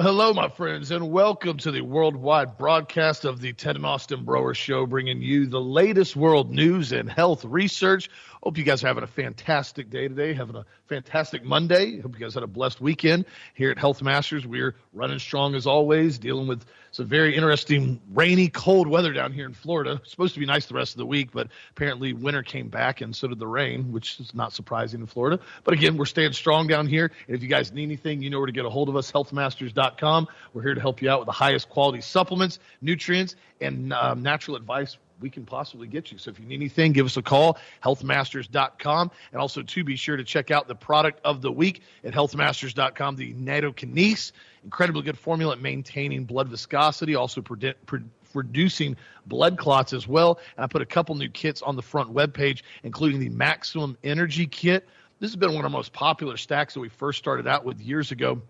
Hello, my friends, and welcome to the worldwide broadcast of the Ted and Austin Broer Show, bringing you the latest world news and health research. Hope you guys are having a fantastic day today, having a fantastic Monday. Hope you guys had a blessed weekend here at Health Masters. We're running strong as always, dealing with some very interesting rainy, cold weather down here in Florida. It's supposed to be nice the rest of the week, but apparently winter came back and so did the rain, which is not surprising in Florida. But again, we're staying strong down here. And if you guys need anything, you know where to get a hold of us, healthmasters.com. We're here to help you out with the highest quality supplements, nutrients, and um, natural advice we can possibly get you. So if you need anything, give us a call, healthmasters.com. And also, to be sure to check out the product of the week at healthmasters.com, the Kinase, Incredibly good formula at maintaining blood viscosity, also pre- pre- reducing blood clots as well. And I put a couple new kits on the front webpage, including the Maximum Energy Kit. This has been one of our most popular stacks that we first started out with years ago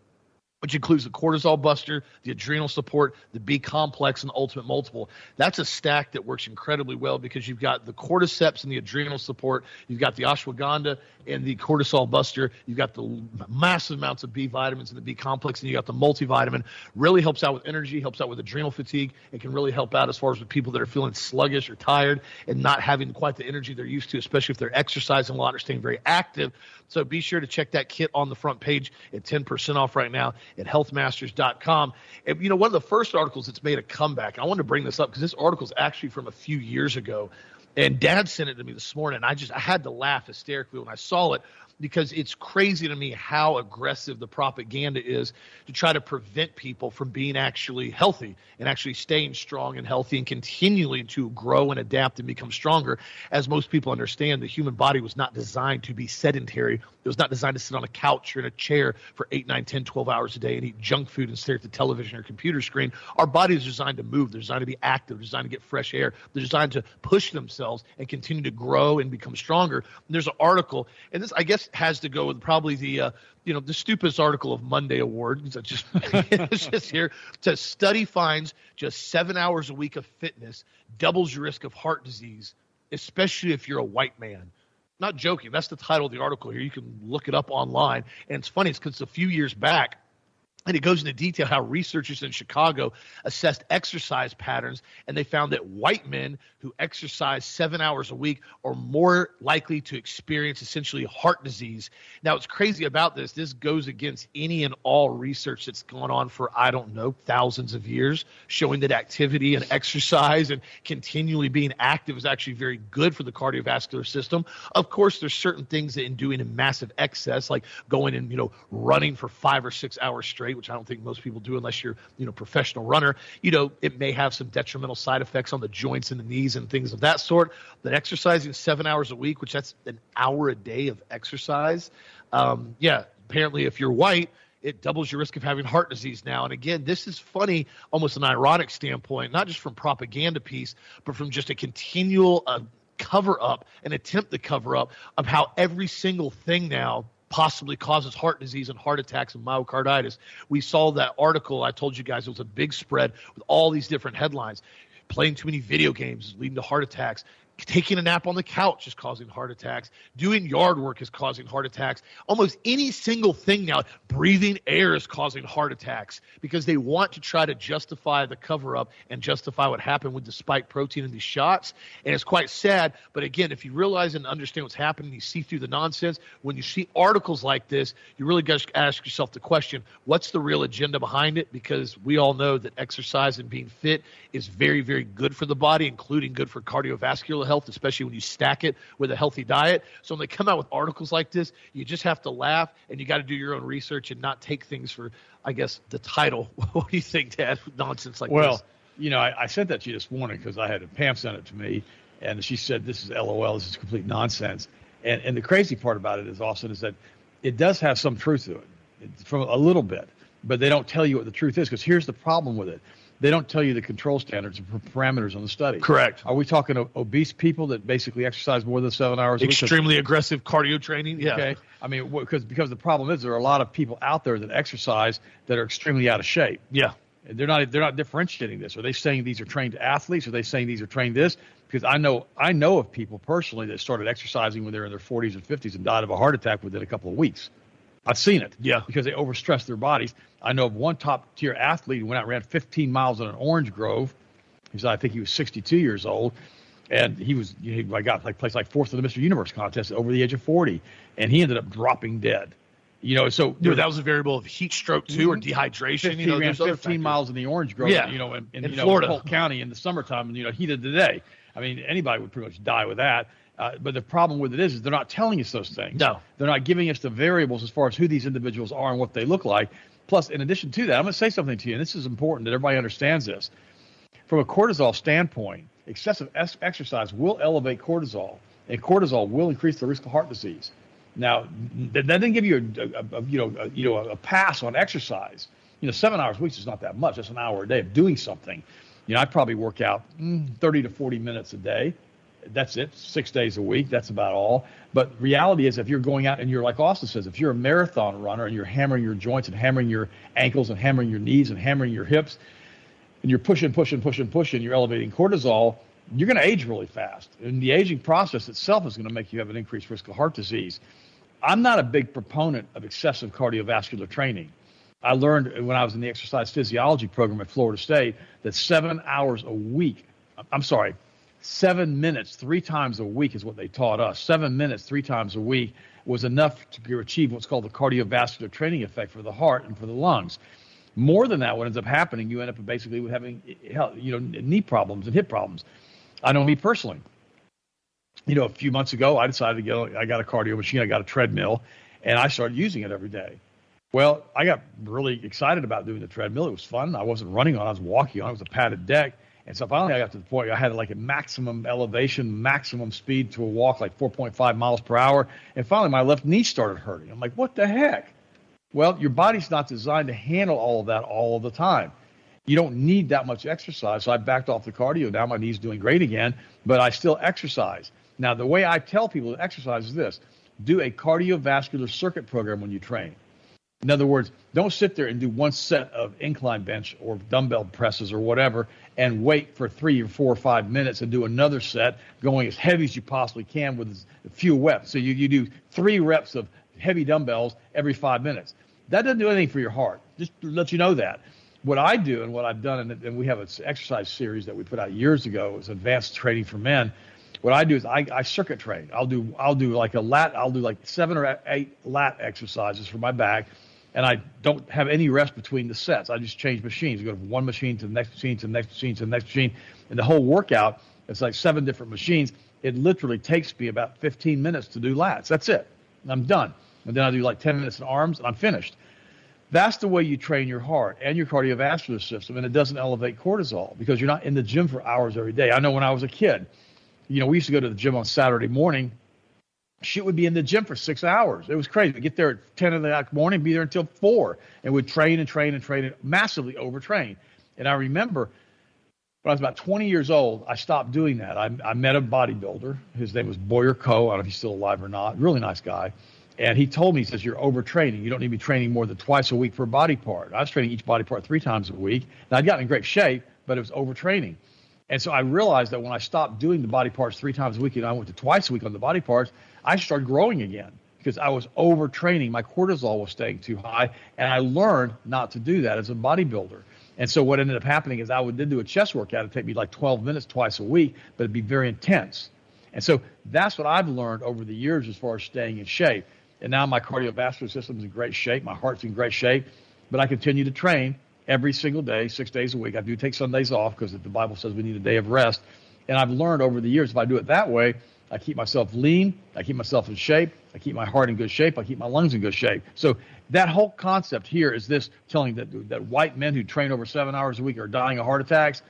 which includes the cortisol buster, the adrenal support, the B complex, and the ultimate multiple. That's a stack that works incredibly well because you've got the cordyceps and the adrenal support, you've got the ashwagandha and the cortisol buster, you've got the massive amounts of B vitamins and the B complex, and you got the multivitamin. Really helps out with energy, helps out with adrenal fatigue, and can really help out as far as with people that are feeling sluggish or tired and not having quite the energy they're used to, especially if they're exercising a lot or staying very active. So be sure to check that kit on the front page at 10% off right now at healthmasters.com. And, you know, one of the first articles that's made a comeback, I want to bring this up because this article is actually from a few years ago. And dad sent it to me this morning. And I just, I had to laugh hysterically when I saw it because it's crazy to me how aggressive the propaganda is to try to prevent people from being actually healthy and actually staying strong and healthy and continuing to grow and adapt and become stronger. As most people understand, the human body was not designed to be sedentary. It was not designed to sit on a couch or in a chair for 8, 9, 10, 12 hours a day and eat junk food and stare at the television or computer screen. Our body is designed to move. They're designed to be active. They're designed to get fresh air. They're designed to push themselves and continue to grow and become stronger. And there's an article, and this, I guess, has to go with probably the uh, you know the stupidest article of Monday award. It's just it's just here. to study finds just seven hours a week of fitness doubles your risk of heart disease, especially if you're a white man. Not joking. That's the title of the article here. You can look it up online. And it's funny. It's because a few years back and it goes into detail how researchers in Chicago assessed exercise patterns, and they found that white men who exercise seven hours a week are more likely to experience essentially heart disease. Now, what's crazy about this, this goes against any and all research that's gone on for, I don't know, thousands of years, showing that activity and exercise and continually being active is actually very good for the cardiovascular system. Of course, there's certain things that in doing in massive excess, like going and, you know, running for five or six hours straight, which I don't think most people do unless you're, you know, professional runner, you know, it may have some detrimental side effects on the joints and the knees and things of that sort. But exercising seven hours a week, which that's an hour a day of exercise, um, yeah, apparently if you're white, it doubles your risk of having heart disease now. And again, this is funny, almost an ironic standpoint, not just from propaganda piece, but from just a continual uh, cover up, an attempt to cover up of how every single thing now possibly causes heart disease and heart attacks and myocarditis. We saw that article. I told you guys it was a big spread with all these different headlines. Playing too many video games leading to heart attacks taking a nap on the couch is causing heart attacks. Doing yard work is causing heart attacks. Almost any single thing now, breathing air is causing heart attacks because they want to try to justify the cover up and justify what happened with the spike protein in these shots. And it's quite sad. But again, if you realize and understand what's happening, you see through the nonsense. When you see articles like this, you really got to ask yourself the question what's the real agenda behind it? Because we all know that exercise and being fit is very, very good for the body, including good for cardiovascular health, especially when you stack it with a healthy diet. So when they come out with articles like this, you just have to laugh and you got to do your own research and not take things for, I guess, the title. what do you think, Dad? Nonsense like well, this. Well, you know, I, I sent that to you this morning because I had a Pam sent it to me, and she said this is LOL. This is complete nonsense. And and the crazy part about it is, Austin, is that it does have some truth to it, it's from a little bit, but they don't tell you what the truth is because here's the problem with it they don't tell you the control standards and parameters on the study. Correct. Are we talking obese people that basically exercise more than seven hours? Extremely aggressive cardio training. Yeah. Okay. I mean, because because the problem is there are a lot of people out there that exercise that are extremely out of shape. Yeah. They're not they're not differentiating this. Are they saying these are trained athletes? Are they saying these are trained this? Because I know I know of people personally that started exercising when they're in their 40s and 50s and died of a heart attack within a couple of weeks. I've seen it. Yeah. Because they overstress their bodies. I know of one top tier athlete who went out and ran 15 miles on an orange grove. He's, I think he was 62 years old. And he was, you know, I got like placed like fourth in the Mr. Universe contest over the age of 40. And he ended up dropping dead. You know, so Dude, that was a variable of heat stroke too, or mm-hmm. dehydration. 15, you know, ran 15 miles in the orange grove, Yeah. you know, in, in, In you know, Florida. Polk County in the summertime, and you know, heat of the day. I mean, anybody would pretty much die with that. Uh, but the problem with it is, is they're not telling us those things. No. they're not giving us the variables as far as who these individuals are and what they look like. Plus, in addition to that, I'm going to say something to you, and this is important that everybody understands this. From a cortisol standpoint, excessive es- exercise will elevate cortisol, and cortisol will increase the risk of heart disease. Now, that, didn't give you a, a, a you know a, you know a pass on exercise. You know, seven hours a week is not that much. That's an hour a day of doing something. You know, I probably work out mm, 30 to 40 minutes a day. That's it, six days a week. That's about all. But reality is, if you're going out and you're like Austin says, if you're a marathon runner and you're hammering your joints and hammering your ankles and hammering your knees and hammering your hips, and you're pushing, pushing, pushing, pushing, you're elevating cortisol, you're going to age really fast. And the aging process itself is going to make you have an increased risk of heart disease. I'm not a big proponent of excessive cardiovascular training. I learned when I was in the exercise physiology program at Florida State that seven hours a week, I'm sorry, seven minutes three times a week is what they taught us. Seven minutes three times a week was enough to achieve what's called the cardiovascular training effect for the heart and for the lungs. More than that, what ends up happening, you end up basically with having eh, you know knee problems and hip problems. I know me personally. You know, a few months ago, I decided to get. I got a cardio machine. I got a treadmill, and I started using it every day. Well, I got really excited about doing the treadmill. It was fun. I wasn't running on. I was walking on. It was a padded deck. And so finally, I got to the point where I had like a maximum elevation, maximum speed to a walk, like 4.5 miles per hour. And finally, my left knee started hurting. I'm like, what the heck? Well, your body's not designed to handle all of that all of the time. You don't need that much exercise. So I backed off the cardio. Now my knee's doing great again, but I still exercise. Now, the way I tell people to exercise is this do a cardiovascular circuit program when you train. In other words, don't sit there and do one set of incline bench or dumbbell presses or whatever and wait for three or four or five minutes and do another set going as heavy as you possibly can with as few reps. So you, you do three reps of heavy dumbbells every five minutes. That doesn't do anything for your heart. Just to let you know that. What I do and what I've done, and, and we have an exercise series that we put out years ago, was advanced training for men. What I do is I, I circuit train. I'll do I'll do like a lat. I'll do like seven or eight lat exercises for my back and I don't have any rest between the sets. I just change machines. I go from one machine to the next machine to the next machine to the next machine. And the whole workout, it's like seven different machines. It literally takes me about 15 minutes to do lats. That's it. I'm done. And then I do like 10 minutes in arms and I'm finished. That's the way you train your heart and your cardiovascular system, and it doesn't elevate cortisol because you're not in the gym for hours every day. I know when I was a kid, you know, we used to go to the gym on Saturday morning she would be in the gym for six hours. It was crazy. We'd get there at 10 in the morning, be there until 4, and would train and train and train and massively overtrain. And I remember when I was about 20 years old, I stopped doing that. I, I met a bodybuilder. His name was Boyer Coe. I don't know if he's still alive or not. Really nice guy. And he told me, he says, you're overtraining. You don't need to be training more than twice a week for a body part. I was training each body part three times a week. Now, I'd gotten in great shape, but it was overtraining. And so I realized that when I stopped doing the body parts three times a week and I went to twice a week on the body parts, I started growing again because I was overtraining. My cortisol was staying too high, and I learned not to do that as a bodybuilder. And so what ended up happening is I would then do a chest workout. It'd take me like 12 minutes twice a week, but it'd be very intense. And so that's what I've learned over the years as far as staying in shape. And now my cardiovascular system is in great shape. My heart's in great shape, but I continue to train every single day, six days a week. I do take Sundays off because the Bible says we need a day of rest. And I've learned over the years if I do it that way, I keep myself lean, I keep myself in shape, I keep my heart in good shape, I keep my lungs in good shape. So that whole concept here is this telling that that white men who train over seven hours a week are dying of heart attacks.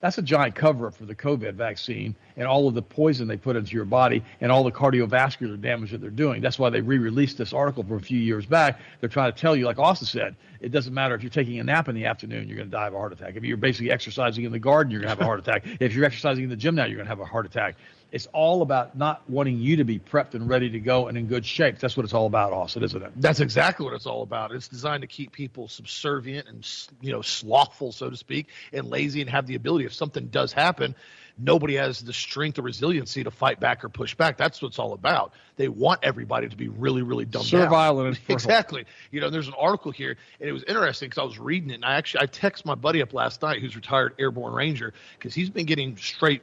That's a giant cover up for the COVID vaccine and all of the poison they put into your body and all the cardiovascular damage that they're doing. That's why they re released this article from a few years back. They're trying to tell you, like Austin said, it doesn't matter if you're taking a nap in the afternoon, you're going to die of a heart attack. If you're basically exercising in the garden, you're going to have a heart attack. If you're exercising in the gym now, you're going to have a heart attack. It's all about not wanting you to be prepped and ready to go and in good shape. That's what it's all about, Austin, isn't it? That's exactly what it's all about. It's designed to keep people subservient and you know slothful, so to speak, and lazy, and have the ability if something does happen, nobody has the strength or resiliency to fight back or push back. That's what it's all about. They want everybody to be really, really dumbed Servile down. exactly. You know, there's an article here, and it was interesting because I was reading it, and I actually I texted my buddy up last night, who's retired airborne ranger, because he's been getting straight,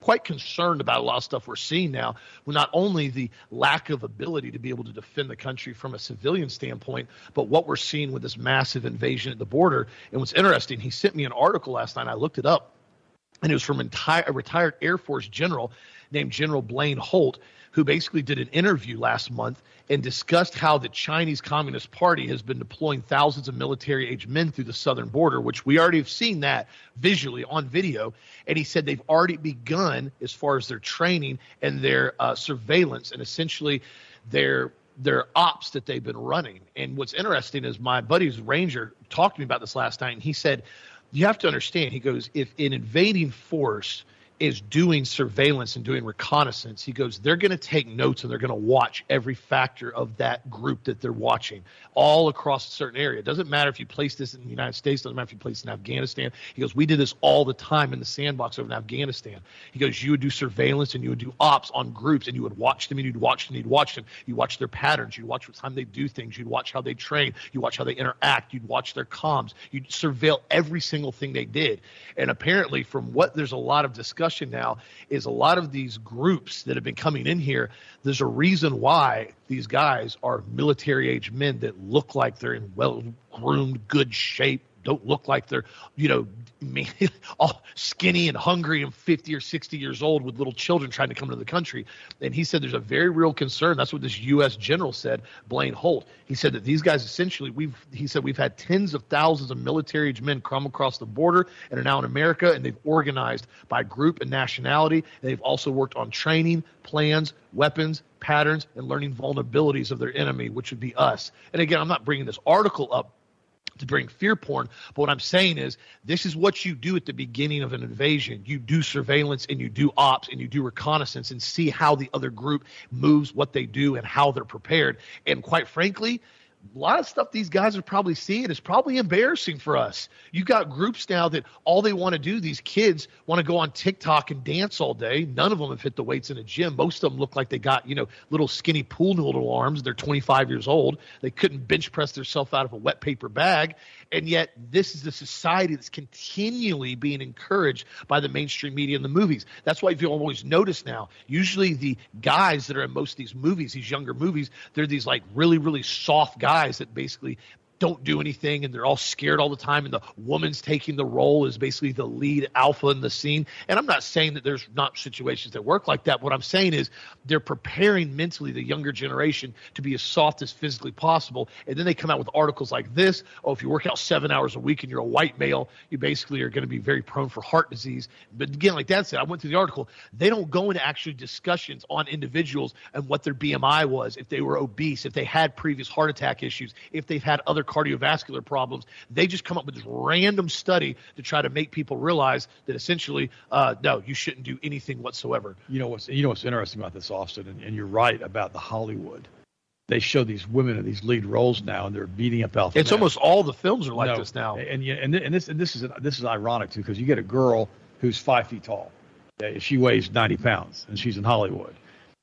quite concerned about a lot of stuff we're seeing now. With not only the lack of ability to be able to defend the country from a civilian standpoint, but what we're seeing with this massive invasion at the border. And what's interesting, he sent me an article last night. I looked it up, and it was from a retired Air Force general named General Blaine Holt, who basically did an interview last month and discussed how the Chinese Communist Party has been deploying thousands of military age men through the southern border, which we already have seen that visually on video. And he said they've already begun as far as their training and their uh, surveillance and essentially their their ops that they've been running. And what's interesting is my buddy's ranger talked to me about this last night, and he said, You have to understand, he goes, if an invading force is doing surveillance and doing reconnaissance, he goes, they're going to take notes and they're going to watch every factor of that group that they're watching all across a certain area. It doesn't matter if you place this in the United States, doesn't matter if you place it in Afghanistan. He goes, we did this all the time in the sandbox over in Afghanistan. He goes, you would do surveillance and you would do ops on groups and you would watch them and you'd watch them and you'd watch them. You watch their patterns. You'd watch what time they do things. You'd watch how they train. You watch how they interact. You'd watch their comms. You'd surveil every single thing they did. And apparently, from what there's a lot of discussion discussion now is a lot of these groups that have been coming in here. There's a reason why these guys are military age men that look like they're in well groomed, good shape, don't look like they're, you know, all skinny and hungry and 50 or 60 years old with little children trying to come into the country. And he said there's a very real concern. That's what this U.S. general said, Blaine Holt. He said that these guys essentially, we've, he said, we've had tens of thousands of military age men come across the border and are now in America, and they've organized by group and nationality. And they've also worked on training, plans, weapons, patterns, and learning vulnerabilities of their enemy, which would be us. And again, I'm not bringing this article up to bring fear porn. But what I'm saying is, this is what you do at the beginning of an invasion. You do surveillance and you do ops and you do reconnaissance and see how the other group moves, what they do, and how they're prepared. And quite frankly, a lot of stuff these guys are probably seeing is probably embarrassing for us. You got groups now that all they want to do, these kids want to go on TikTok and dance all day. None of them have hit the weights in a gym. Most of them look like they got, you know, little skinny pool noodle arms. They're 25 years old. They couldn't bench press themselves out of a wet paper bag. And yet, this is the society that's continually being encouraged by the mainstream media and the movies. That's why if you always notice now, usually the guys that are in most of these movies, these younger movies, they're these like really, really soft guys that basically don't do anything and they're all scared all the time and the woman's taking the role as basically the lead alpha in the scene. And i'm not saying that there's not situations that work like that. What i'm saying is they're preparing mentally the younger generation to be as soft as physically possible. And then they come out with articles like this. Oh if you work out seven hours a week and you're a white male you basically are going to be very prone for heart disease. But again like that said i went through the article. They don't go into actually discussions on individuals and what their bmi was if they were obese if they had previous heart attack issues if they've had other cardiovascular problems. They just come up with this random study to try to make people realize that essentially, uh, no, you shouldn't do anything whatsoever. You know what's you know what's interesting about this, Austin, and, and you're right about the Hollywood they show these women in these lead roles now, and they're beating up alpha. It's men. almost all the films are like no, this now. And and and this and this is this is ironic too, because you get a girl who's five feet tall, she weighs ninety pounds, and she's in Hollywood,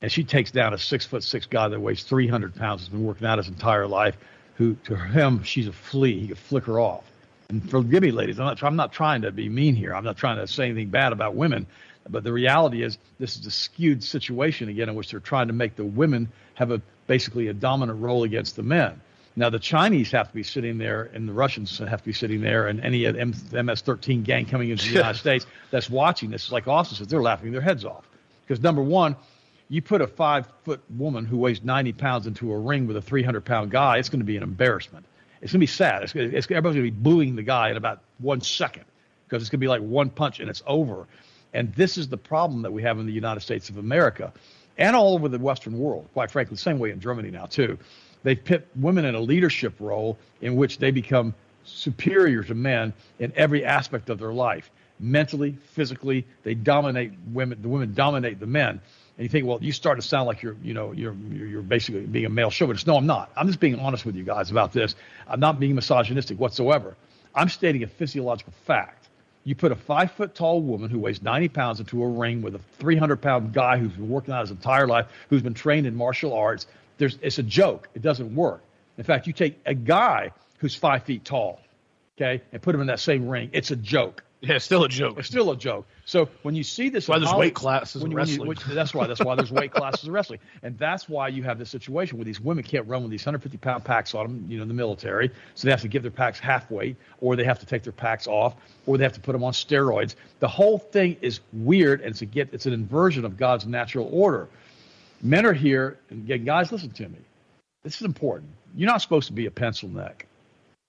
and she takes down a six foot six guy that weighs three hundred pounds, has been working out his entire life, who to him she's a flea. He could flick her off. And forgive me, ladies, I'm not, I'm not trying to be mean here. I'm not trying to say anything bad about women. But the reality is, this is a skewed situation again, in which they're trying to make the women have a basically a dominant role against the men. Now the Chinese have to be sitting there, and the Russians have to be sitting there, and any MS-13 gang coming into the United States that's watching this, like Austin says, they're laughing their heads off. Because number one, you put a five foot woman who weighs 90 pounds into a ring with a 300 pound guy, it's going to be an embarrassment. It's going to be sad. It's, it's, everybody's going to be booing the guy in about one second because it's going to be like one punch and it's over. And this is the problem that we have in the United States of America and all over the Western world, quite frankly, the same way in Germany now, too. They've put women in a leadership role in which they become superior to men in every aspect of their life. Mentally, physically, they dominate women. The women dominate the men and you think, well, you start to sound like you're, you know, you're you're basically being a male chauvinist. No, I'm not. I'm just being honest with you guys about this. I'm not being misogynistic whatsoever. I'm stating a physiological fact You put a five foot tall woman who weighs 90 pounds into a ring with a 300 pound guy who's been working out his entire life, who's been trained in martial arts. There's, it's a joke. It doesn't work. In fact, you take a guy who's five feet tall, okay, and put him in that same ring. It's a joke. Yeah, it's still a joke. It's still a joke. So when you see this, that's why there's weight classes in wrestling. You, that's why. That's why there's weight classes in wrestling, and that's why you have this situation where these women can't run with these 150 pound packs on them. You know, in the military, so they have to give their packs half weight, or they have to take their packs off, or they have to put them on steroids. The whole thing is weird, and it's a get. It's an inversion of God's natural order. Men are here, and again, guys, listen to me. This is important. You're not supposed to be a pencil neck.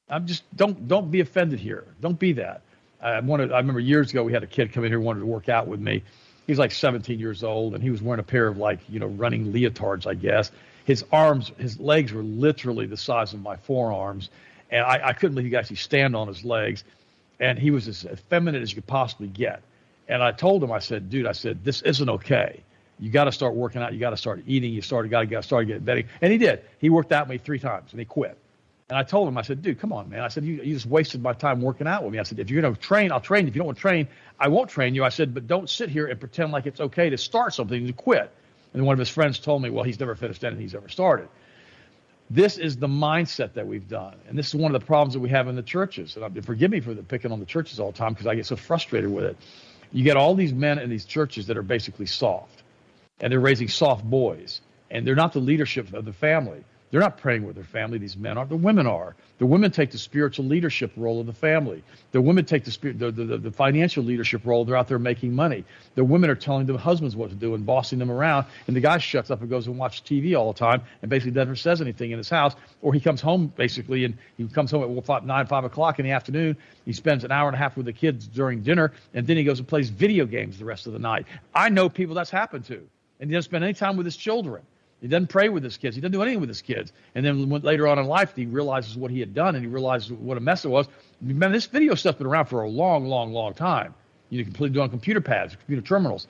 I'm just don't don't be offended here. Don't be that. I wanted. I remember years ago we had a kid come in here wanted to work out with me. He's like 17 years old, and he was wearing a pair of like you know running leotards, I guess. His arms, his legs were literally the size of my forearms, and I, I couldn't believe he could actually stand on his legs. And he was as effeminate as you could possibly get. And I told him, I said, dude, I said this isn't okay. You got to start working out. You got to start eating. You started got to start getting better. And he did. He worked out with me three times, and he quit. And I told him, I said, dude, come on, man. I said, you, you just wasted my time working out with me. I said, if you're going to train, I'll train. If you don't want to train, I won't train you. I said, but don't sit here and pretend like it's okay to start something and to quit. And one of his friends told me, well, he's never finished anything he's ever started. This is the mindset that we've done. And this is one of the problems that we have in the churches. And forgive me for the, picking on the churches all the time because I get so frustrated with it. You get all these men in these churches that are basically soft, and they're raising soft boys, and they're not the leadership of the family. They're not praying with their family, these men are. The women are. The women take the spiritual leadership role of the family. The women take the, the, the, the financial leadership role. They're out there making money. The women are telling the husbands what to do and bossing them around. And the guy shuts up and goes and watches TV all the time and basically never says anything in his house. Or he comes home basically and he comes home at five, 9, 5 o'clock in the afternoon. He spends an hour and a half with the kids during dinner and then he goes and plays video games the rest of the night. I know people that's happened to. And he doesn't spend any time with his children. He doesn't pray with his kids. He doesn't do anything with his kids. And then later on in life, he realizes what he had done and he realizes what a mess it was. Man, this video stuff's been around for a long, long, long time. You can completely do on computer pads, computer terminals.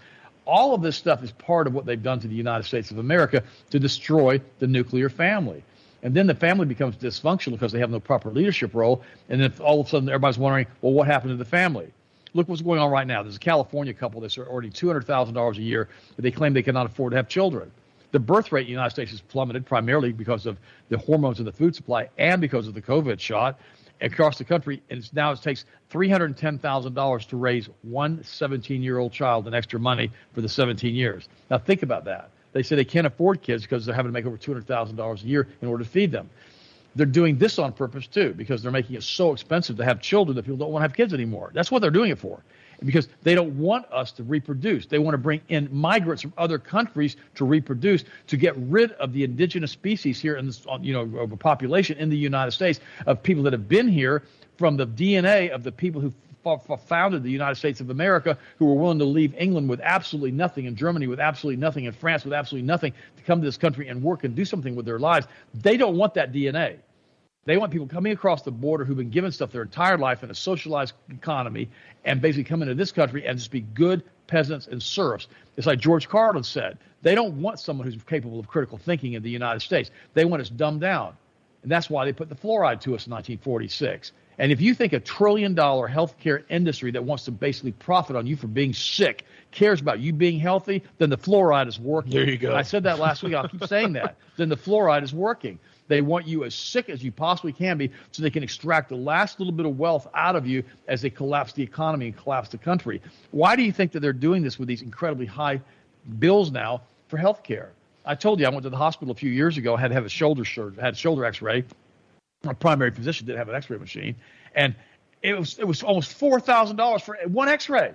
All of this stuff is part of what they've done to the United States of America to destroy the nuclear family. And then the family becomes dysfunctional because they have no proper leadership role. And then all of a sudden, everybody's wondering, well, what happened to the family? Look what's going on right now. There's a California couple that's earning $200,000 a year, but they claim they cannot afford to have children. The birth rate in the United States has plummeted primarily because of the hormones in the food supply and because of the COVID shot across the country. And it's now it takes $310,000 to raise one 17 year old child and extra money for the 17 years. Now, think about that. They say they can't afford kids because they're having to make over $200,000 a year in order to feed them. They're doing this on purpose too because they're making it so expensive to have children that people don't want to have kids anymore. That's what they're doing it for because they don't want us to reproduce. They want to bring in migrants from other countries to reproduce to get rid of the indigenous species here in this, you know, population in the United States of people that have been here from the DNA of the people who founded the United States of America, who were willing to leave England with absolutely nothing, and Germany with absolutely nothing, and France with absolutely nothing to come to this country and work and do something with their lives. They don't want that DNA. They want people coming across the border who've been given stuff their entire life in a socialized economy and basically come into this country and just be good peasants and serfs. It's like George Carlin said. They don't want someone who's capable of critical thinking in the United States. They want us dumbed down. And that's why they put the fluoride to us in 1946. And if you think a trillion dollar healthcare industry that wants to basically profit on you for being sick cares about you being healthy, then the fluoride is working. There you go. I said that last week. I'll keep saying that. Then the fluoride is working. They want you as sick as you possibly can be so they can extract the last little bit of wealth out of you as they collapse the economy and collapse the country. Why do you think that they're doing this with these incredibly high bills now for health care? I told you I went to the hospital a few years ago, I had to have a shoulder had a shoulder x-ray. My primary physician didn't have an x-ray machine. And it was it was almost four thousand dollars for one x-ray.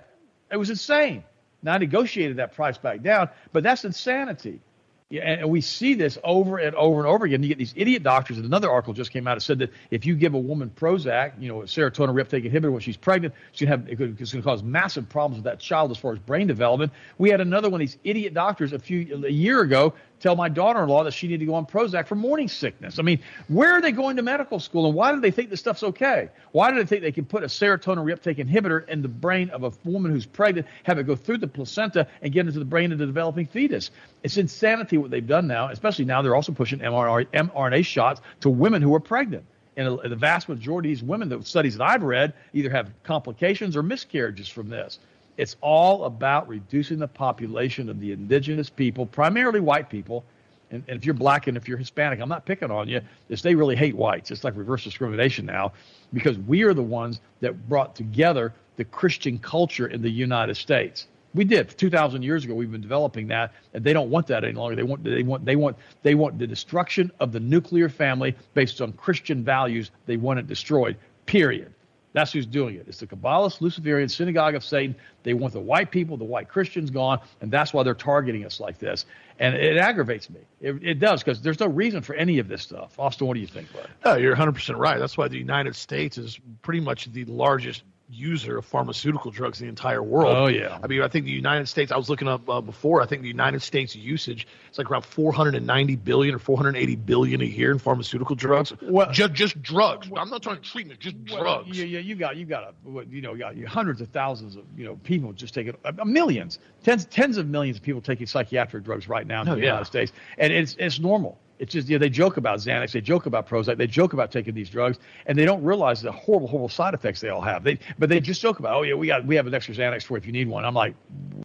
It was insane. Now I negotiated that price back down, but that's insanity. Yeah, and we see this over and over and over again. You get these idiot doctors, and another article just came out that said that if you give a woman Prozac, you know, a serotonin reuptake inhibitor when she's pregnant, she's to have it's going to cause massive problems with that child as far as brain development. We had another one of these idiot doctors a few a year ago tell my daughter-in-law that she needed to go on Prozac for morning sickness. I mean, where are they going to medical school, and why do they think this stuff's okay? Why do they think they can put a serotonin reuptake inhibitor in the brain of a woman who's pregnant, have it go through the placenta, and get into the brain of the developing fetus? It's insanity what they've done now, especially now they're also pushing mRNA, mRNA shots to women who are pregnant. And the vast majority of these women, the studies that I've read, either have complications or miscarriages from this. It's all about reducing the population of the indigenous people, primarily white people. And, and if you're black and if you're Hispanic, I'm not picking on you. Is they really hate whites. It's like reverse discrimination now, because we are the ones that brought together the Christian culture in the United States. We did 2,000 years ago. We've been developing that, and they don't want that any longer. They want they want they want they want the destruction of the nuclear family based on Christian values. They want it destroyed. Period. That's who's doing it. It's the Kabbalists, Luciferian synagogue of Satan. They want the white people, the white Christians gone, and that's why they're targeting us like this. And it aggravates me. It, it does because there's no reason for any of this stuff. Austin, what do you think, bud? No, you're 100% right. That's why the United States is pretty much the largest user of pharmaceutical drugs in the entire world. Oh yeah. I mean, I think the United States. I was looking up uh, before. I think the United States usage is like around 490 billion or 480 billion a year in pharmaceutical drugs. Well, just just drugs. Well, I'm not talking treatment, just well, drugs. Yeah, yeah. You got you got a you know you got hundreds of thousands of you know people just taking uh, millions, tens tens of millions of people taking psychiatric drugs right now in oh, the yeah. United States, and it's it's normal. It's just, you know, they joke about Xanax, they joke about Prozac, they joke about taking these drugs, and they don't realize the horrible, horrible side effects they all have. They, but they just joke about, oh yeah, we got, we have an extra Xanax for if you need one. I'm like,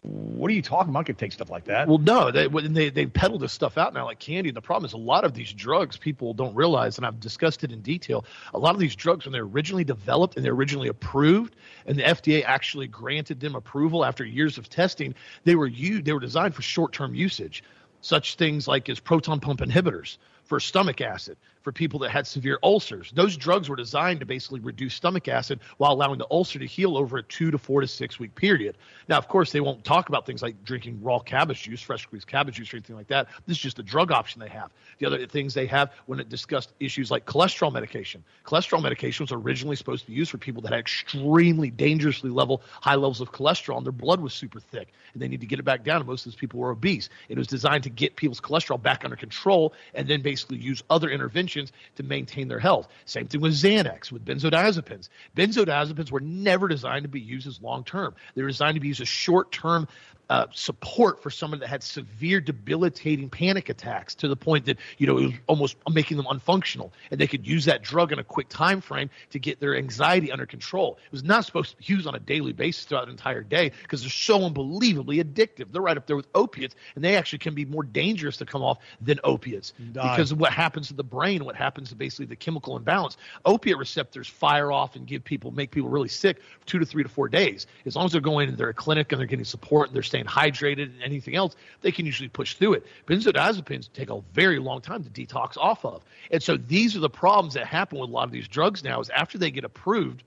what are you talking about? I can take stuff like that. Well, no, they, they, they peddle this stuff out now like candy. And the problem is a lot of these drugs people don't realize, and I've discussed it in detail. A lot of these drugs, when they're originally developed and they're originally approved, and the FDA actually granted them approval after years of testing, they were used, they were designed for short-term usage such things like as proton pump inhibitors for stomach acid for people that had severe ulcers. Those drugs were designed to basically reduce stomach acid while allowing the ulcer to heal over a two to four to six week period. Now, of course, they won't talk about things like drinking raw cabbage juice, fresh squeezed cabbage juice, or anything like that. This is just a drug option they have. The other things they have when it discussed issues like cholesterol medication. Cholesterol medication was originally supposed to be used for people that had extremely dangerously level high levels of cholesterol and their blood was super thick and they need to get it back down. And most of those people were obese. It was designed to get people's cholesterol back under control and then basically use other interventions to maintain their health. Same thing with Xanax, with benzodiazepines. Benzodiazepines were never designed to be used as long term. They were designed to be used as short term uh, support for someone that had severe debilitating panic attacks to the point that you know it was almost making them unfunctional. And they could use that drug in a quick time frame to get their anxiety under control. It was not supposed to be used on a daily basis throughout an entire day because they're so unbelievably addictive. They're right up there with opiates and they actually can be more dangerous to come off than opiates Die. because of what happens to the brain what happens to basically the chemical imbalance. Opiate receptors fire off and give people make people really sick for two to three to four days. As long as they're going to their clinic and they're getting support and they're staying hydrated and anything else, they can usually push through it. Benzodiazepines take a very long time to detox off of. And so these are the problems that happen with a lot of these drugs now is after they get approved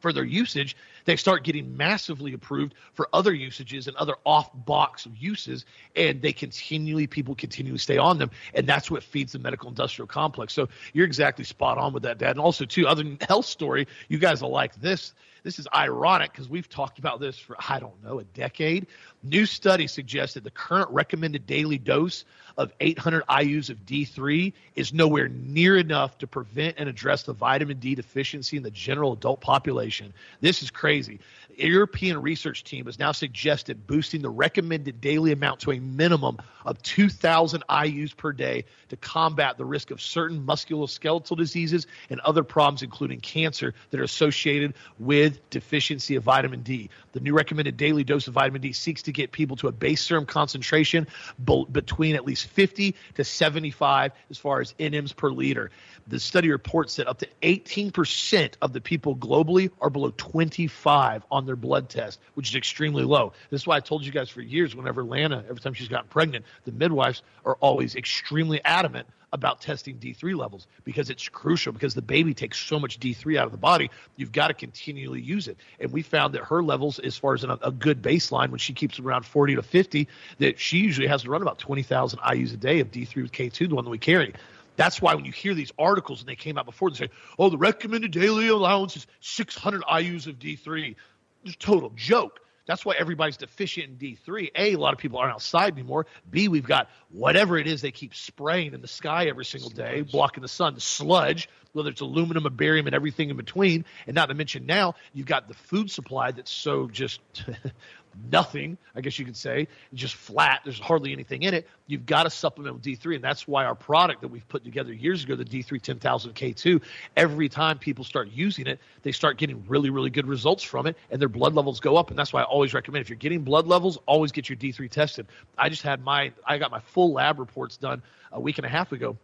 for their usage, they start getting massively approved for other usages and other off box uses, and they continually people continually stay on them, and that's what feeds the medical industrial complex. So you're exactly spot on with that, Dad. And also, too, other health story, you guys will like this. This is ironic because we've talked about this for, I don't know, a decade. New study suggests that the current recommended daily dose of 800 IUs of D3 is nowhere near enough to prevent and address the vitamin D deficiency in the general adult population. This is crazy. European research team has now suggested boosting the recommended daily amount to a minimum of 2,000 IUs per day to combat the risk of certain musculoskeletal diseases and other problems, including cancer, that are associated with deficiency of vitamin D. The new recommended daily dose of vitamin D seeks to get people to a base serum concentration between at least 50 to 75 as far as NMs per liter. The study reports that up to 18% of the people globally are below 25 on their blood test, which is extremely low. This is why I told you guys for years whenever Lana, every time she's gotten pregnant, the midwives are always extremely adamant about testing D3 levels because it's crucial because the baby takes so much D3 out of the body. You've got to continually use it. And we found that her levels, as far as a good baseline, when she keeps around 40 to 50, that she usually has to run about 20,000 IUs a day of D3 with K2, the one that we carry. That's why when you hear these articles and they came out before, they say, oh, the recommended daily allowance is 600 IUs of D3. It's a total joke. That's why everybody's deficient in D3. A, a lot of people aren't outside anymore. B, we've got whatever it is they keep spraying in the sky every single day, blocking the sun, the sludge, whether it's aluminum, or barium, and everything in between. And not to mention now, you've got the food supply that's so just nothing, I guess you could say, just flat. There's hardly anything in it. You've got to supplement with D3, and that's why our product that we've put together years ago, the D3 10000 K2, every time people start using it, they start getting really, really good results from it, and their blood levels go up. And that's why I always recommend if you're getting blood levels, always get your D3 tested. I just had my, I got my full lab reports done a week and a half ago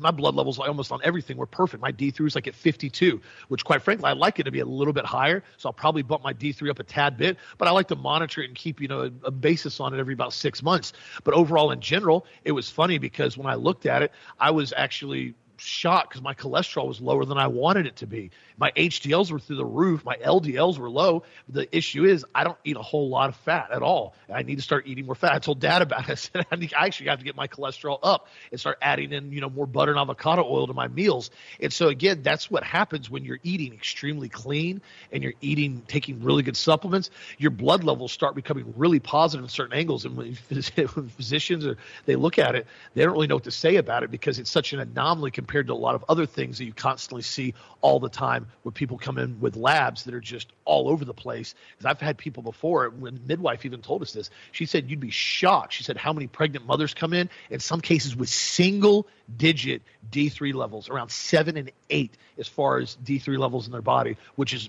my blood levels almost on everything were perfect. My D3 is like at 52, which quite frankly, I'd like it to be a little bit higher. So I'll probably bump my D3 up a tad bit, but I like to monitor it and keep, you know, a, a basis on it every about six months. But overall, in general, it was funny because when I looked at it, I was actually shocked because my cholesterol was lower than I wanted it to be. My HDLs were through the roof. My LDLs were low. The issue is I don't eat a whole lot of fat at all. I need to start eating more fat. I told Dad about it. I said I, need, I actually have to get my cholesterol up and start adding in you know more butter and avocado oil to my meals. And so again, that's what happens when you're eating extremely clean and you're eating taking really good supplements. Your blood levels start becoming really positive in certain angles. And when, when physicians are, they look at it, they don't really know what to say about it because it's such an anomaly compared to a lot of other things that you constantly see all the time where people come in with labs that are just all over the place. Because I've had people before, when midwife even told us this, she said you'd be shocked. She said how many pregnant mothers come in, in some cases with single digit D3 levels, around seven and eight as far as D3 levels in their body, which is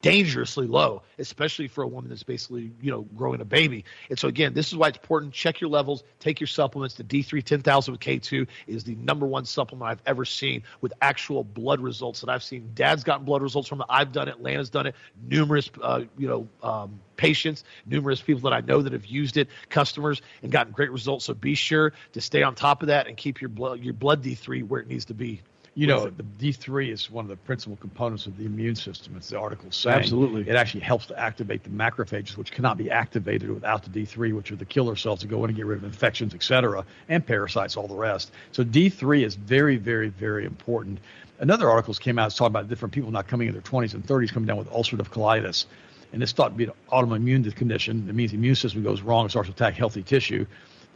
dangerously low, especially for a woman that's basically, you know, growing a baby. And so again, this is why it's important. Check your levels, take your supplements. The D3 10000 with K2 is the number one supplement I've ever seen with actual blood results that I've seen. Dad's gotten blood results from it. I've done it. Lana's done it. Numerous, uh, you know, um, patients, numerous people that I know that have used it, customers, and gotten great results. So be sure to stay on top of that and keep your blood, your blood D3 where it needs to be you know, the D3 is one of the principal components of the immune system. It's the article saying. Absolutely. It actually helps to activate the macrophages, which cannot be activated without the D3, which are the killer cells that go in and get rid of infections, et cetera, and parasites, all the rest. So D3 is very, very, very important. Another article came out talking about different people not coming in their 20s and 30s coming down with ulcerative colitis. And this thought to be an autoimmune condition. It means the immune system goes wrong and starts to attack healthy tissue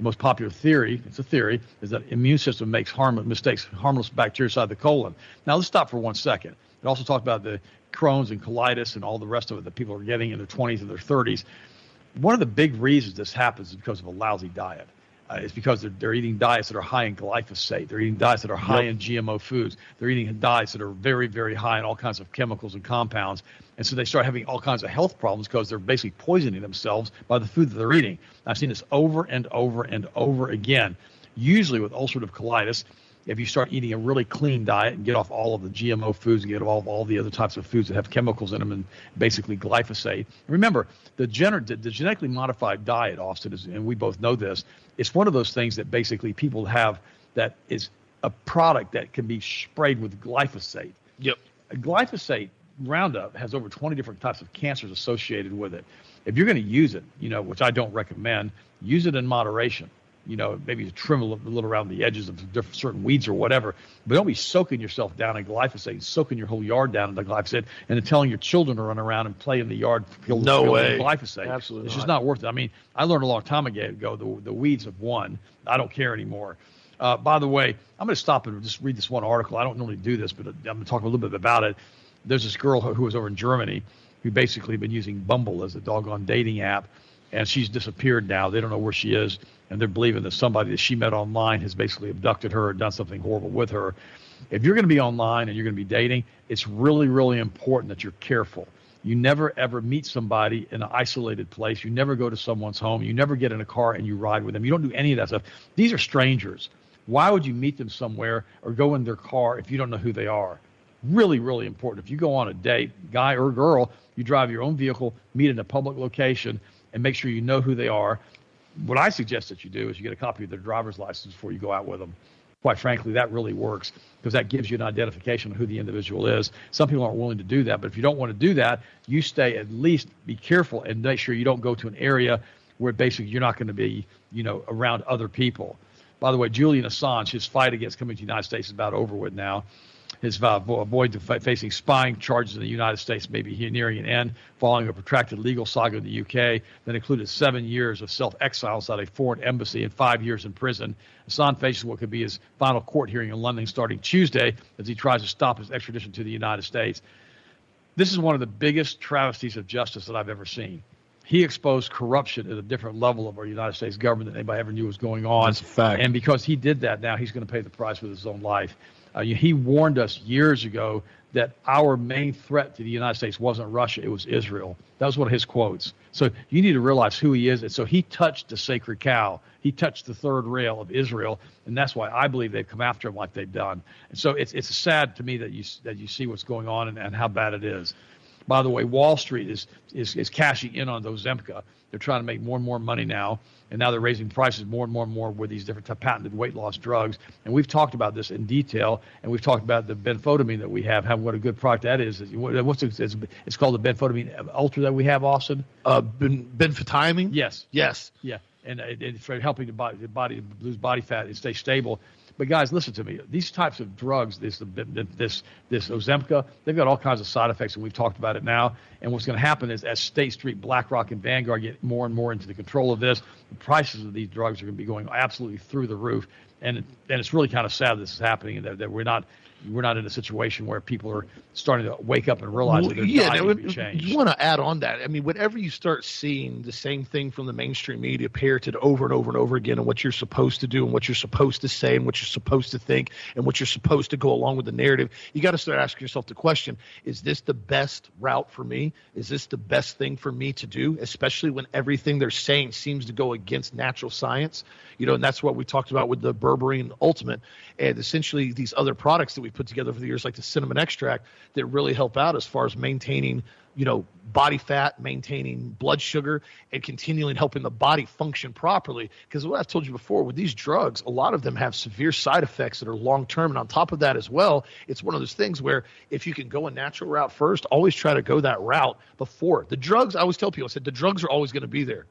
the most popular theory, it's a theory, is that immune system makes harmless mistakes, harmless bacteria inside the colon. Now let's stop for one second. It also talks about the Crohn's and colitis and all the rest of it that people are getting in their 20s and their 30s. One of the big reasons this happens is because of a lousy diet uh, is because they're, they're eating diets that are high in glyphosate. They're eating diets that are high yep. in GMO foods. They're eating diets that are very, very high in all kinds of chemicals and compounds. And so they start having all kinds of health problems because they're basically poisoning themselves by the food that they're eating. I've seen this over and over and over again, usually with ulcerative colitis if you start eating a really clean diet and get off all of the GMO foods and get off all the other types of foods that have chemicals in them and basically glyphosate. Remember, the, gener- the genetically modified diet, Austin, is, and we both know this, it's one of those things that basically people have that is a product that can be sprayed with glyphosate. Yep. Glyphosate Roundup has over 20 different types of cancers associated with it. If you're going to use it, you know, which I don't recommend, use it in moderation you know, maybe trim a little, a little around the edges of different, certain weeds or whatever. But don't be soaking yourself down in glyphosate, soaking your whole yard down in the glyphosate, and then telling your children to run around and play in the yard filled, no filled way. with glyphosate. Absolutely, it's not. just not worth it. I mean, I learned a long time ago the the weeds have won. I don't care anymore. Uh, by the way, I'm going to stop and just read this one article. I don't normally do this, but I'm going to talk a little bit about it. There's this girl who was over in Germany who basically been using Bumble as a doggone dating app and she's disappeared now. They don't know where she is, and they're believing that somebody that she met online has basically abducted her and done something horrible with her. If you're going to be online and you're going to be dating, it's really, really important that you're careful. You never ever meet somebody in an isolated place. You never go to someone's home. You never get in a car and you ride with them. You don't do any of that stuff. These are strangers. Why would you meet them somewhere or go in their car if you don't know who they are? Really, really important. If you go on a date, guy or girl, you drive your own vehicle, meet in a public location, and make sure you know who they are. What I suggest that you do is you get a copy of their driver's license before you go out with them. Quite frankly, that really works because that gives you an identification of who the individual is. Some people aren't willing to do that, but if you don't want to do that, you stay at least be careful and make sure you don't go to an area where basically you're not going to be, you know, around other people. By the way, Julian Assange, his fight against coming to the United States is about over with now his uh, avoid facing spying charges in the United States may be nearing an end following a protracted legal saga in the UK that included seven years of self-exile inside a foreign embassy and five years in prison. Assange faces what could be his final court hearing in London starting Tuesday as he tries to stop his extradition to the United States. This is one of the biggest travesties of justice that I've ever seen. he exposed corruption at a different level of our United States government than anybody ever knew was going on. That's a fact. And because he did that, now he's going to pay the price with his own life. Uh, he warned us years ago that our main threat to the United States wasn't Russia, it was Israel. That was one of his quotes. So you need to realize who he is. And so he touched the sacred cow. He touched the third rail of Israel, and that's why I believe they've come after him like they've done. And so it's it's sad to me that you that you see what's going on and, and how bad it is. By the way, Wall Street is, is, is cashing in on those Ozempic. They're trying to make more and more money now, and now they're raising prices more and more and more with these different patented weight loss drugs. And we've talked about this in detail, and we've talked about the benfotiamine that we have, how what a good product that is. What's it, it's, it's called the benfotiamine ultra that we have, Austin. Uh, ben, benfotiamine. Yes. Yes. Yeah, and, and for helping the body, the body lose body fat and stay stable. But guys, listen to me. These types of drugs, this this this they've got all kinds of side effects, and we've talked about it now. And what's going to happen is, as State Street, BlackRock, and Vanguard get more and more into the control of this, the prices of these drugs are going to be going absolutely through the roof. And and it's really kind of sad this is happening, and that, that we're not we're not in a situation where people are starting to wake up and realize that their yeah, diet would be changed. You want to add on that. I mean, whenever you start seeing the same thing from the mainstream media parroted over and over and over again, and what you're supposed to do, and what you're supposed to say, and what you're supposed to think, and what you're supposed to go along with the narrative, you got to start asking yourself the question: Is this the best route for me? Is this the best thing for me to do? Especially when everything they're saying seems to go against natural science. You know, and that's what we talked about with the berberine ultimate, and essentially these other products that we put together over the years, like the cinnamon extract, that really help out as far as maintaining, you know, body fat, maintaining blood sugar, and continually helping the body function properly. Because what I've told you before, with these drugs, a lot of them have severe side effects that are long term. And on top of that, as well, it's one of those things where if you can go a natural route first, always try to go that route before. The drugs, I always tell people, I said, the drugs are always going to be there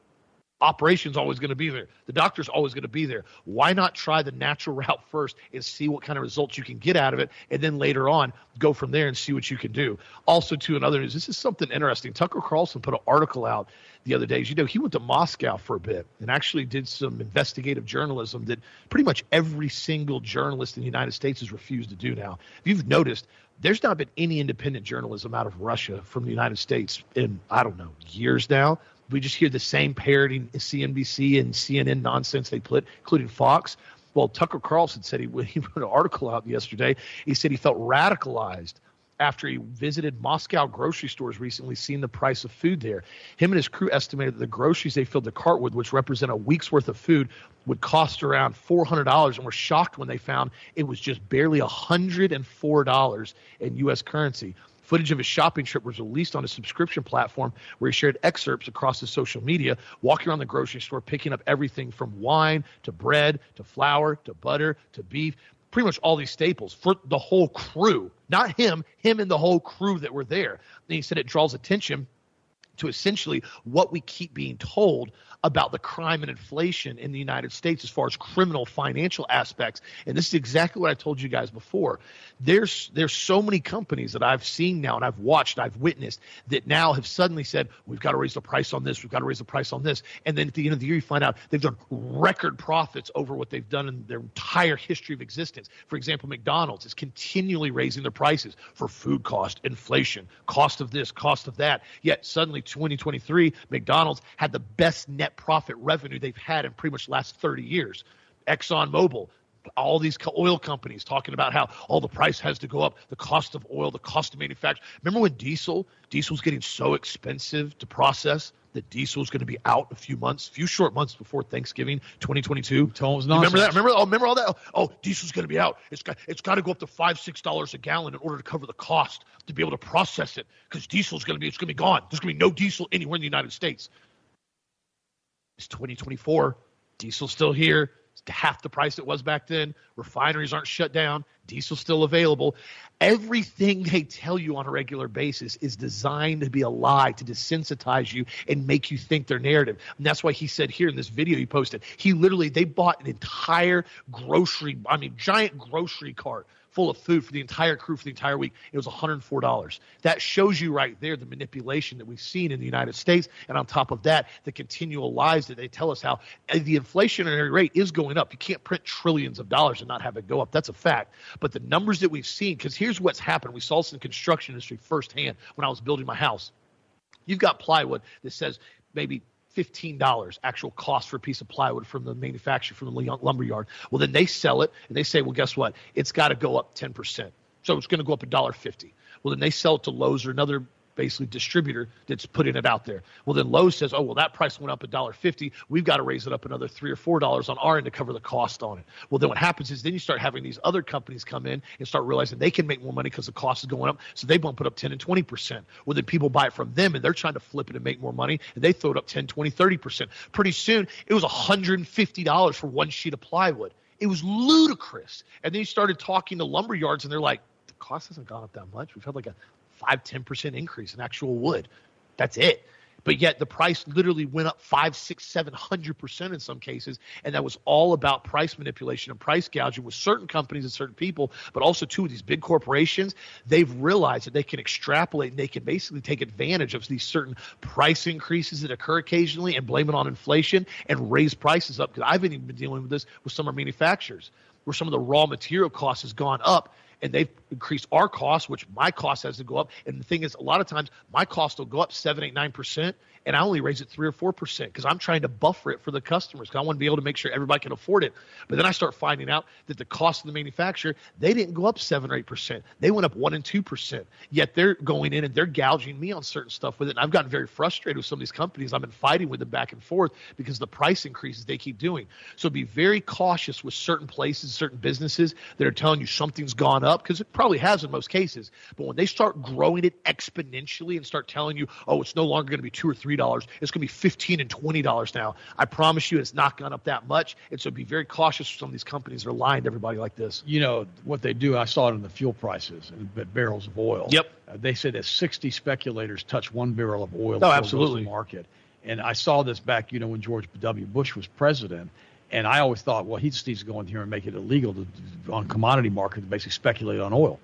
operation's always going to be there. The doctor's always going to be there. Why not try the natural route first and see what kind of results you can get out of it, and then later on go from there and see what you can do. Also, to another news, this is something interesting. Tucker Carlson put an article out the other days. You know, he went to Moscow for a bit and actually did some investigative journalism that pretty much every single journalist in the United States has refused to do now. If you've noticed, there's not been any independent journalism out of Russia from the United States in, I don't know, years now we just hear the same parroting CNBC and CNN nonsense they put, including Fox. Well, Tucker Carlson said he, he wrote an article out yesterday. He said he felt radicalized after he visited Moscow grocery stores recently, seeing the price of food there. Him and his crew estimated that the groceries they filled the cart with, which represent a week's worth of food, would cost around $400 and were shocked when they found it was just barely $104 in U.S. currency. Footage of his shopping trip was released on a subscription platform where he shared excerpts across his social media, walking around the grocery store, picking up everything from wine to bread to flour to butter to beef, pretty much all these staples for the whole crew. Not him, him and the whole crew that were there. And he said it draws attention to essentially what we keep being told about the crime and inflation in the United States as far as criminal financial aspects. And this is exactly what I told you guys before. There's there's so many companies that I've seen now and I've watched, I've witnessed that now have suddenly said, we've got to raise the price on this, we've got to raise the price on this. And then at the end of the year you find out they've done record profits over what they've done in their entire history of existence. For example, McDonald's is continually raising their prices for food cost, inflation, cost of this, cost of that. Yet suddenly 2023, McDonald's had the best net net profit revenue they've had in pretty much the last 30 years. ExxonMobil, all these oil companies talking about how all the price has to go up, the cost of oil, the cost of manufacture. Remember when diesel, diesel was getting so expensive to process that diesel was going to be out a few months, a few short months before Thanksgiving 2022. Remember that? Remember, oh, remember all that? Oh, diesel's going to be out. It's got it's got to go up to five, six dollars a gallon in order to cover the cost to be able to process it because diesel's going to be it's going to be gone. There's going to be no diesel anywhere in the United States. It's 2024. Diesel's still here. It's half the price it was back then. Refineries aren't shut down. Diesel's still available. Everything they tell you on a regular basis is designed to be a lie, to desensitize you and make you think their narrative. And that's why he said here in this video he posted, he literally, they bought an entire grocery, I mean, giant grocery cart full of food for the entire crew for the entire week. It was $104. That shows you right there the manipulation that we've seen in the United States. And on top of that, the continual lies that they tell us how uh, the inflationary rate is going up. You can't print trillions of dollars and not have it go up. That's a fact. But the numbers that we've seen, because here's what's happened. We saw this in the construction industry firsthand when I was building my house. You've got plywood that says maybe $15 actual cost for a piece of plywood from the manufacturer from the lumber yard. Well, then they sell it and they say, well, guess what? It's got to go up 10%. So it's going to go up $1.50. Well, then they sell it to Lowe's or another basically distributor that's putting it out there. Well, then Lowe's says, oh, well, that price went up a dollar fifty. We've got to raise it up another three or four dollars on our end to cover the cost on it. Well, then what happens is then you start having these other companies come in and start realizing they can make more money because the cost is going up. So they bump it up 10 and 20 percent. Well, then people buy it from them and they're trying to flip it and make more money and they throw it up 10, 20, 30 percent. Pretty soon it was $150 for one sheet of plywood. It was ludicrous. And then you started talking to lumber yards and they're like, the cost hasn't gone up that much. We've had like a five, 10% increase in actual wood. That's it. But yet the price literally went up five, six, seven hundred percent in some cases, and that was all about price manipulation and price gouging with certain companies and certain people, but also too these big corporations. They've realized that they can extrapolate and they can basically take advantage of these certain price increases that occur occasionally and blame it on inflation and raise prices up. Because I've even been dealing with this with some of our manufacturers, where some of the raw material costs has gone up and they've increased our costs, which my cost has to go up. And the thing is, a lot of times my cost will go up seven, eight, nine percent, and I only raise it three or four percent because I'm trying to buffer it for the customers because I want to be able to make sure everybody can afford it. But then I start finding out that the cost of the manufacturer they didn't go up seven or eight percent; they went up one and two percent. Yet they're going in and they're gouging me on certain stuff with it. And I've gotten very frustrated with some of these companies. I've been fighting with them back and forth because the price increases they keep doing. So be very cautious with certain places, certain businesses that are telling you something's gone up because it probably has in most cases. But when they start growing it exponentially and start telling you, oh, it's no longer going to be two or three dollars, it's going to be fifteen and twenty dollars now. I promise you, it's not gone up that much. And so be very cautious. For some of these companies that are lying to everybody like this. You know what they do. I saw it in the fuel prices and barrels of oil. Yep. Uh, they say that sixty speculators touch one barrel of oil. Oh, absolutely. The market. And I saw this back, you know, when George W. Bush was president. And I always thought, well, he just needs to go in here and make it illegal to, on commodity market to basically speculate on oil.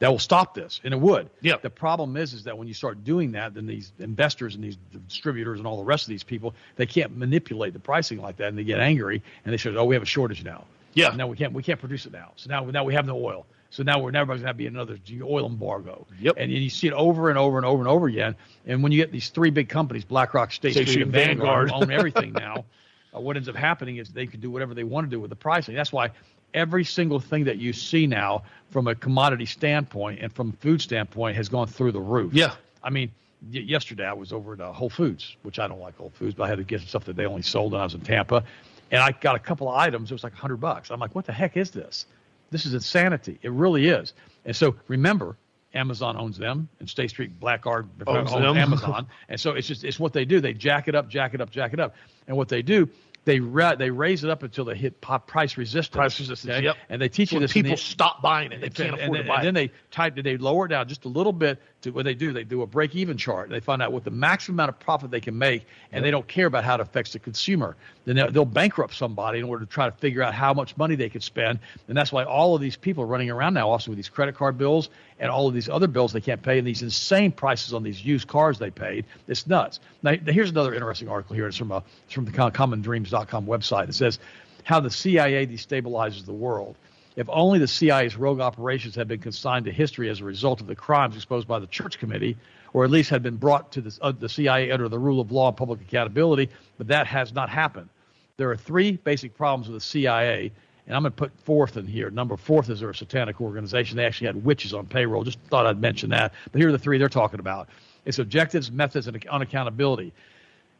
That will stop this, and it would. Yeah. The problem is, is that when you start doing that, then these investors and these distributors and all the rest of these people, they can't manipulate the pricing like that, and they get angry, and they say, "Oh, we have a shortage now. Yeah. Now we can't, we can't produce it now. So now, now we have no oil. So now we're never going to be another oil embargo. Yep. And you see it over and over and over and over again. And when you get these three big companies, BlackRock, State, Street, and Vanguard own everything now. uh, what ends up happening is they can do whatever they want to do with the pricing. That's why every single thing that you see now from a commodity standpoint and from a food standpoint has gone through the roof. Yeah. I mean, y- yesterday I was over at uh, Whole Foods, which I don't like Whole Foods, but I had to get some stuff that they only sold when I was in Tampa. And I got a couple of items. It was like 100 bucks. I'm like, what the heck is this? This is insanity. It really is. And so remember, Amazon owns them, and State Street Blackguard owns, owns Amazon, and so it's just it's what they do. They jack it up, jack it up, jack it up, and what they do they ra- they raise it up until they hit pop price resistance. Price resistance. Okay? Yep. And they teach so you this. People stop buying it. They can't and, afford and, to buy and it. then they type. They lower it down just a little bit to what they do. They do a break even chart. They find out what the maximum amount of profit they can make, and they don't care about how it affects the consumer. Then they'll, they'll bankrupt somebody in order to try to figure out how much money they could spend. And that's why all of these people are running around now, also with these credit card bills and all of these other bills they can't pay, and these insane prices on these used cars they paid. It's nuts. Now, here's another interesting article here. It's from a it's from the commondreams.com website. It says how the CIA destabilizes the world. If only the CIA's rogue operations had been consigned to history as a result of the crimes exposed by the Church Committee, or at least had been brought to the, uh, the CIA under the rule of law and public accountability, but that has not happened. There are three basic problems with the CIA, and I'm going to put fourth in here. Number fourth is they're a satanic organization. They actually had witches on payroll. Just thought I'd mention that. But here are the three they're talking about. It's objectives, methods, and unaccountability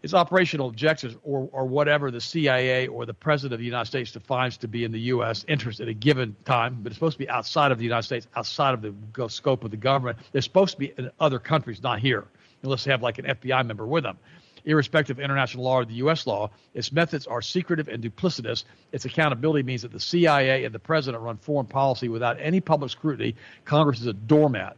its operational objectives or, or whatever the CIA or the President of the United States defines to be in the U.S. interest at a given time, but it's supposed to be outside of the United States, outside of the scope of the government. They're supposed to be in other countries, not here, unless they have like an FBI member with them. Irrespective of international law or the U.S. law, its methods are secretive and duplicitous. Its accountability means that the CIA and the President run foreign policy without any public scrutiny. Congress is a doormat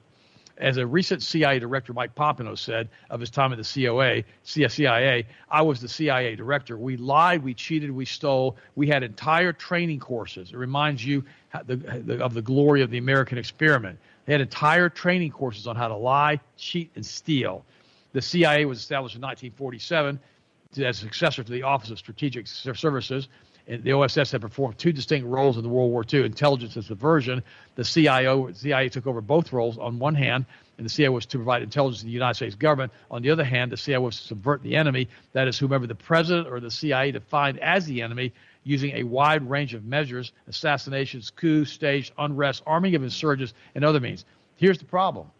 as a recent CIA director, Mike Pompeo, said of his time at the COA, CIA, I was the CIA director. We lied, we cheated, we stole. We had entire training courses. It reminds you of the glory of the American experiment. They had entire training courses on how to lie, cheat, and steal. The CIA was established in 1947 as a successor to the Office of Strategic Services the OSS had performed two distinct roles in the World War II intelligence and subversion. The CIO, CIA took over both roles on one hand, and the CIA was to provide intelligence to the United States government. On the other hand, the CIA was to subvert the enemy, that is, whomever the president or the CIA defined as the enemy, using a wide range of measures assassinations, coups, staged unrest, arming of insurgents, and other means. Here's the problem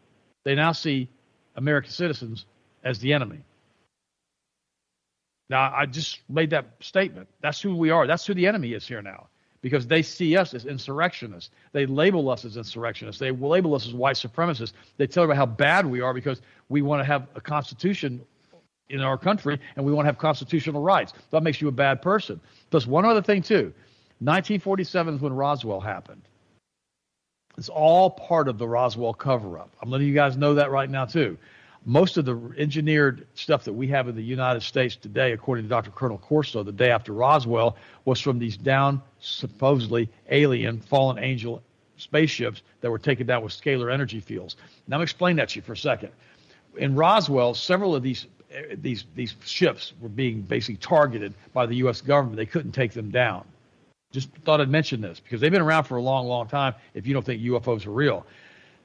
they now see American citizens as the enemy. Now, I just made that statement. That's who we are. That's who the enemy is here now because they see us as insurrectionists. They label us as insurrectionists. They label us as white supremacists. They tell you about how bad we are because we want to have a constitution in our country and we want to have constitutional rights. That makes you a bad person. Plus, one other thing, too 1947 is when Roswell happened. It's all part of the Roswell cover up. I'm letting you guys know that right now, too. Most of the engineered stuff that we have in the United States today, according to Dr. Colonel Corso, the day after Roswell, was from these down, supposedly alien, fallen angel spaceships that were taken down with scalar energy fields. Now, I'm going to explain that to you for a second. In Roswell, several of these these these ships were being basically targeted by the U.S. government. They couldn't take them down. Just thought I'd mention this because they've been around for a long, long time. If you don't think UFOs are real,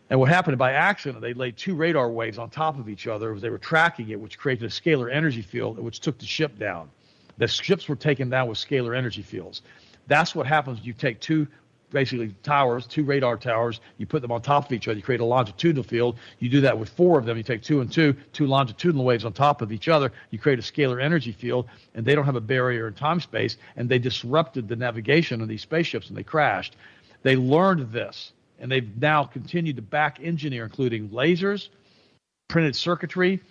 and what happened by accident, they laid two radar waves on top of each other as they were tracking it, which created a scalar energy field, which took the ship down. The ships were taken down with scalar energy fields. That's what happens. You take two basically towers, two radar towers. You put them on top of each other. You create a longitudinal field. You do that with four of them. You take two and two, two longitudinal waves on top of each other. You create a scalar energy field, and they don't have a barrier in time space. And they disrupted the navigation of these spaceships, and they crashed. They learned this, and they've now continued to back engineer, including lasers, printed circuitry,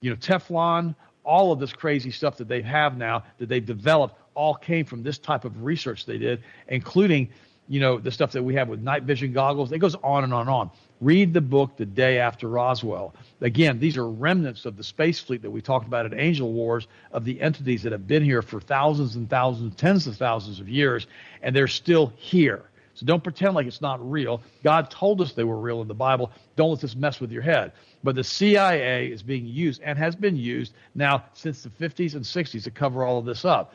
you know, Teflon, all of this crazy stuff that they have now that they've developed all came from this type of research they did, including you know, the stuff that we have with night vision goggles. It goes on and on and on. Read the book the day after Roswell. Again, these are remnants of the space fleet that we talked about at Angel Wars of the entities that have been here for thousands and thousands, tens of thousands of years, and they're still here. So don't pretend like it's not real. God told us they were real in the Bible. Don't let this mess with your head. But the CIA is being used and has been used now since the 50s and 60s to cover all of this up.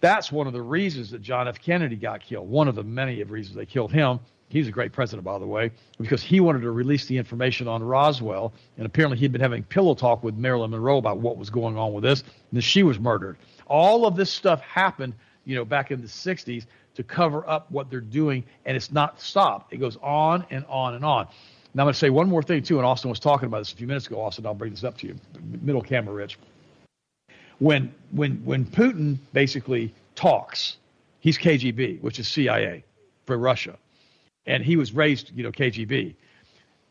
That's one of the reasons that John F. Kennedy got killed. One of the many of reasons they killed him. He's a great president, by the way, because he wanted to release the information on Roswell, and apparently he'd been having pillow talk with Marilyn Monroe about what was going on with this, and she was murdered. All of this stuff happened, you know, back in the '60s to cover up what they're doing, and it's not stopped. It goes on and on and on. Now I'm going to say one more thing too, and Austin was talking about this a few minutes ago. Austin, I'll bring this up to you. Middle camera, Rich when when when Putin basically talks, he's KGB, which is CIA for Russia, and he was raised, you know, KGB.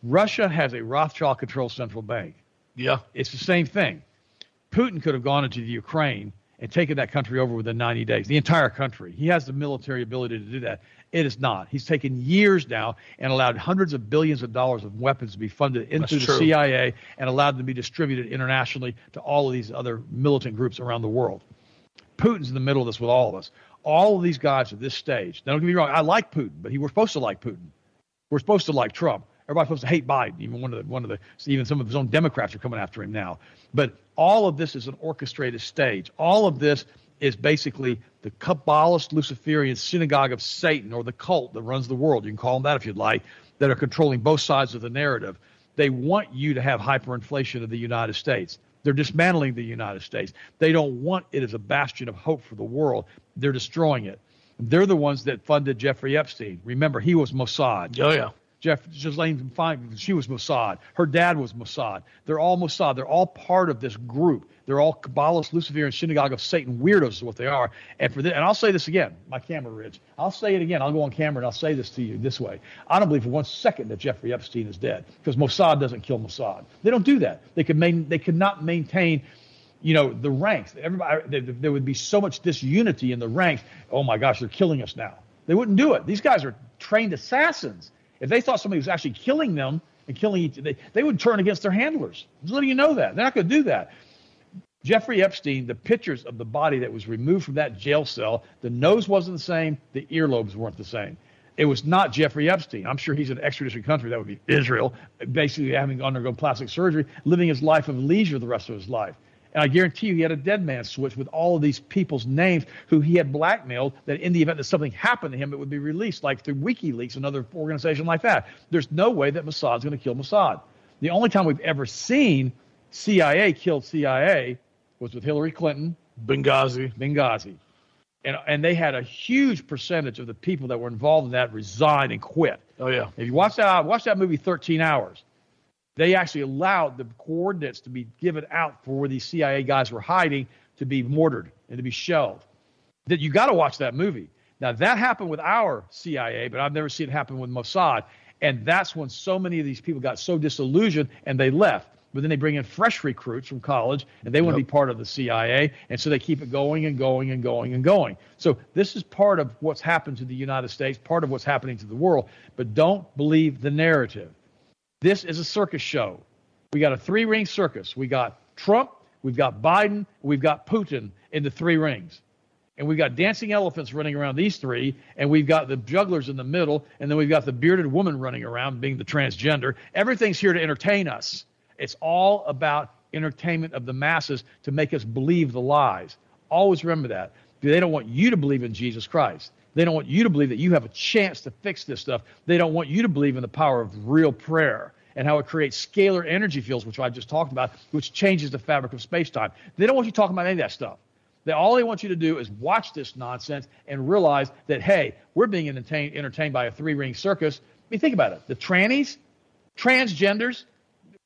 Russia has a Rothschild-controlled central bank. Yeah, it's the same thing. Putin could have gone into the Ukraine and taking that country over within 90 days, the entire country. He has the military ability to do that. It is not. He's taken years now and allowed hundreds of billions of dollars of weapons to be funded into That's the true. CIA and allowed them to be distributed internationally to all of these other militant groups around the world. Putin's in the middle of this with all of us. All of these guys at this stage. Now, don't get me wrong. I like Putin, but he, we're supposed to like Putin. We're supposed to like Trump. Everybody's supposed to hate Biden. Even one of the one of the even some of his own Democrats are coming after him now. But all of this is an orchestrated stage. All of this is basically the Kabbalist Luciferian synagogue of Satan or the cult that runs the world. You can call them that if you'd like, that are controlling both sides of the narrative. They want you to have hyperinflation of the United States. They're dismantling the United States. They don't want it as a bastion of hope for the world. They're destroying it. They're the ones that funded Jeffrey Epstein. Remember, he was Mossad. Oh, yeah. Jeff Ghislaine Fine, she was Mossad. Her dad was Mossad. They're all Mossad. They're all part of this group. They're all Kabbalist, Luciferian, synagogue of Satan weirdos is what they are. And for this, and I'll say this again, my camera, Rich. I'll say it again. I'll go on camera and I'll say this to you this way. I don't believe for one second that Jeffrey Epstein is dead because Mossad doesn't kill Mossad. They don't do that. They could main, they could not maintain you know the ranks everybody there would be so much disunity in the ranks oh my gosh they're killing us now they wouldn't do it these guys are trained assassins if they thought somebody was actually killing them and killing each, they, they would turn against their handlers. Just letting you know that. They're not going to do that. Jeffrey Epstein, the pictures of the body that was removed from that jail cell, the nose wasn't the same, the earlobes weren't the same. It was not Jeffrey Epstein. I'm sure he's in an extradition country, that would be Israel, basically having undergone plastic surgery, living his life of leisure the rest of his life. And I guarantee you, he had a dead man switch with all of these people's names who he had blackmailed that in the event that something happened to him, it would be released, like through WikiLeaks, another organization like that. There's no way that Mossad's going to kill Mossad. The only time we've ever seen CIA kill CIA was with Hillary Clinton, Benghazi. Benghazi. And, and they had a huge percentage of the people that were involved in that resign and quit. Oh yeah. If you watch that, watch that movie 13 Hours. They actually allowed the coordinates to be given out for where these CIA guys were hiding to be mortared and to be shelled. That you got to watch that movie. Now that happened with our CIA, but I've never seen it happen with Mossad. And that's when so many of these people got so disillusioned and they left. But then they bring in fresh recruits from college and they want to be part of the CIA. And so they keep it going and going and going and going. So this is part of what's happened to the United States, part of what's happening to the world. But don't believe the narrative. This is a circus show. We got a three ring circus. We got Trump, we've got Biden, we've got Putin in the three rings. And we've got dancing elephants running around these three, and we've got the jugglers in the middle, and then we've got the bearded woman running around being the transgender. Everything's here to entertain us. It's all about entertainment of the masses to make us believe the lies. Always remember that. They don't want you to believe in Jesus Christ. They don't want you to believe that you have a chance to fix this stuff. They don't want you to believe in the power of real prayer and how it creates scalar energy fields, which I just talked about, which changes the fabric of space time. They don't want you talking about any of that stuff. They, all they want you to do is watch this nonsense and realize that, hey, we're being entertained, entertained by a three ring circus. I mean, think about it. The trannies, transgenders,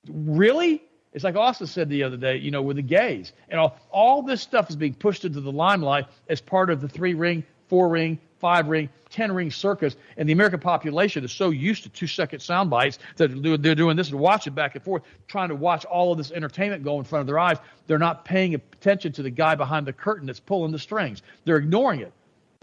really? It's like Austin said the other day, you know, with the gays. And all, all this stuff is being pushed into the limelight as part of the three ring, four ring, five ring, 10 ring circus. And the American population is so used to two second sound bites that they're doing this and watching back and forth, trying to watch all of this entertainment go in front of their eyes. They're not paying attention to the guy behind the curtain that's pulling the strings. They're ignoring it.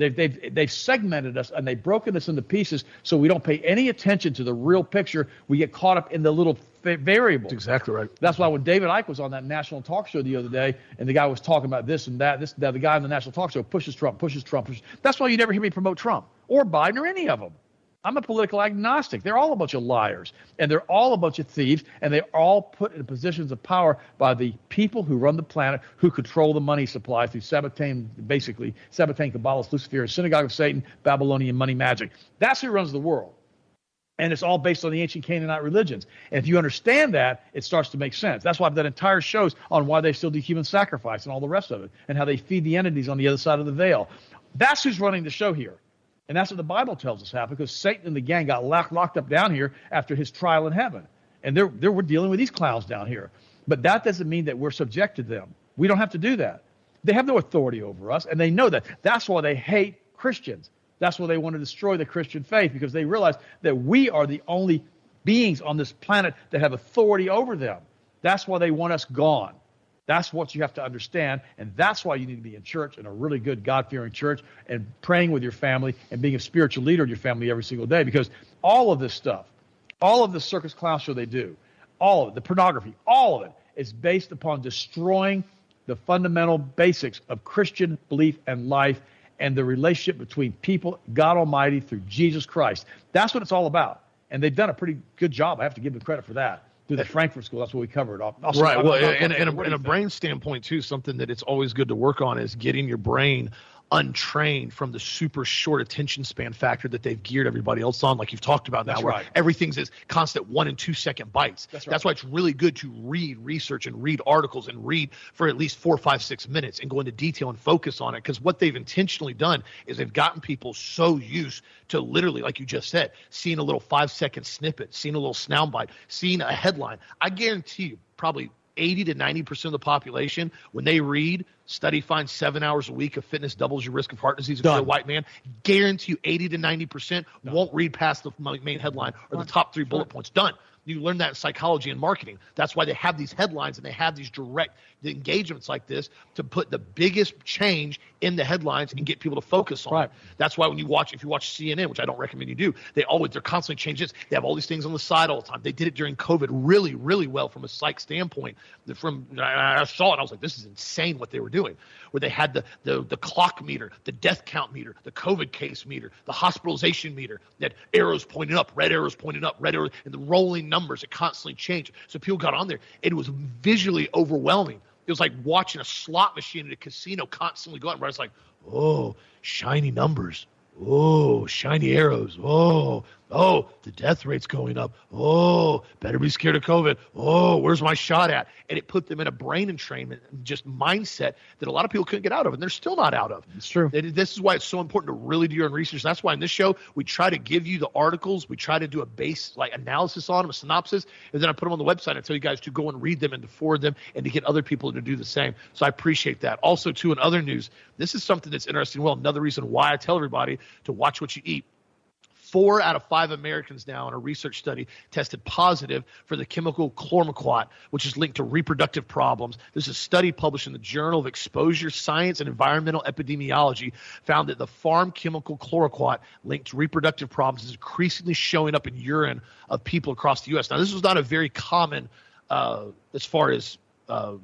They've, they've, they've segmented us and they've broken us into pieces so we don't pay any attention to the real picture. We get caught up in the little variables. That's exactly right. That's why when David Icke was on that national talk show the other day and the guy was talking about this and that, this that, the guy on the national talk show pushes Trump, pushes Trump, pushes. That's why you never hear me promote Trump or Biden or any of them. I'm a political agnostic. They're all a bunch of liars, and they're all a bunch of thieves, and they're all put in positions of power by the people who run the planet, who control the money supply through Sabbatean, basically, Sabbatean, Kabbalah, Lucifer, Synagogue of Satan, Babylonian money magic. That's who runs the world. And it's all based on the ancient Canaanite religions. And if you understand that, it starts to make sense. That's why I've done entire shows on why they still do human sacrifice and all the rest of it, and how they feed the entities on the other side of the veil. That's who's running the show here. And that's what the Bible tells us happened because Satan and the gang got locked, locked up down here after his trial in heaven. And they're, they're, we're dealing with these clowns down here. But that doesn't mean that we're subject to them. We don't have to do that. They have no authority over us, and they know that. That's why they hate Christians. That's why they want to destroy the Christian faith because they realize that we are the only beings on this planet that have authority over them. That's why they want us gone. That's what you have to understand. And that's why you need to be in church and a really good God fearing church and praying with your family and being a spiritual leader in your family every single day because all of this stuff, all of the circus clown show they do, all of it, the pornography, all of it is based upon destroying the fundamental basics of Christian belief and life and the relationship between people, God Almighty, through Jesus Christ. That's what it's all about. And they've done a pretty good job. I have to give them credit for that through the eh. Frankfurt School. That's what we covered. Also, right. Well, and, and, a, and a brain standpoint too, something that it's always good to work on is getting your brain untrained from the super short attention span factor that they've geared everybody else on, like you've talked about now, That's where right. everything's is constant one and two second bites. That's right. That's why it's really good to read research and read articles and read for at least four, five, six minutes and go into detail and focus on it. Because what they've intentionally done is they've gotten people so used to literally, like you just said, seeing a little five second snippet, seeing a little soundbite, seeing a headline. I guarantee you, probably 80 to 90% of the population, when they read, study finds seven hours a week of fitness doubles your risk of heart disease if you're a white man, guarantee you 80 to 90% won't read past the main headline or the top three bullet points. Done. You learn that in psychology and marketing. That's why they have these headlines and they have these direct engagements like this to put the biggest change in the headlines and get people to focus on Right. it. That's why when you watch, if you watch CNN, which I don't recommend you do, they always they're constantly changing this. They have all these things on the side all the time. They did it during COVID really, really well from a psych standpoint. From I I saw it, I was like, this is insane what they were doing. Where they had the the the clock meter, the death count meter, the COVID case meter, the hospitalization meter, that arrows pointing up, red arrows pointing up, red arrows, and the rolling numbers that constantly change. So people got on there. It was visually overwhelming It was like watching a slot machine at a casino constantly going. Where it's like, oh, shiny numbers. Oh, shiny arrows. Oh, oh, the death rate's going up. Oh, better be scared of COVID. Oh, where's my shot at? And it put them in a brain entrainment, just mindset that a lot of people couldn't get out of, and they're still not out of. It's true. And this is why it's so important to really do your own research. That's why in this show we try to give you the articles, we try to do a base like analysis on them, a synopsis, and then I put them on the website. I tell you guys to go and read them and to forward them, and to get other people to do the same. So I appreciate that. Also, too, in other news, this is something that's interesting. Well, another reason why I tell everybody to watch what you eat. Four out of five Americans now in a research study tested positive for the chemical chlormequat, which is linked to reproductive problems. This is a study published in the Journal of Exposure Science and Environmental Epidemiology found that the farm chemical chlormequat linked to reproductive problems is increasingly showing up in urine of people across the U.S. Now, this was not a very common, uh, as far as uh,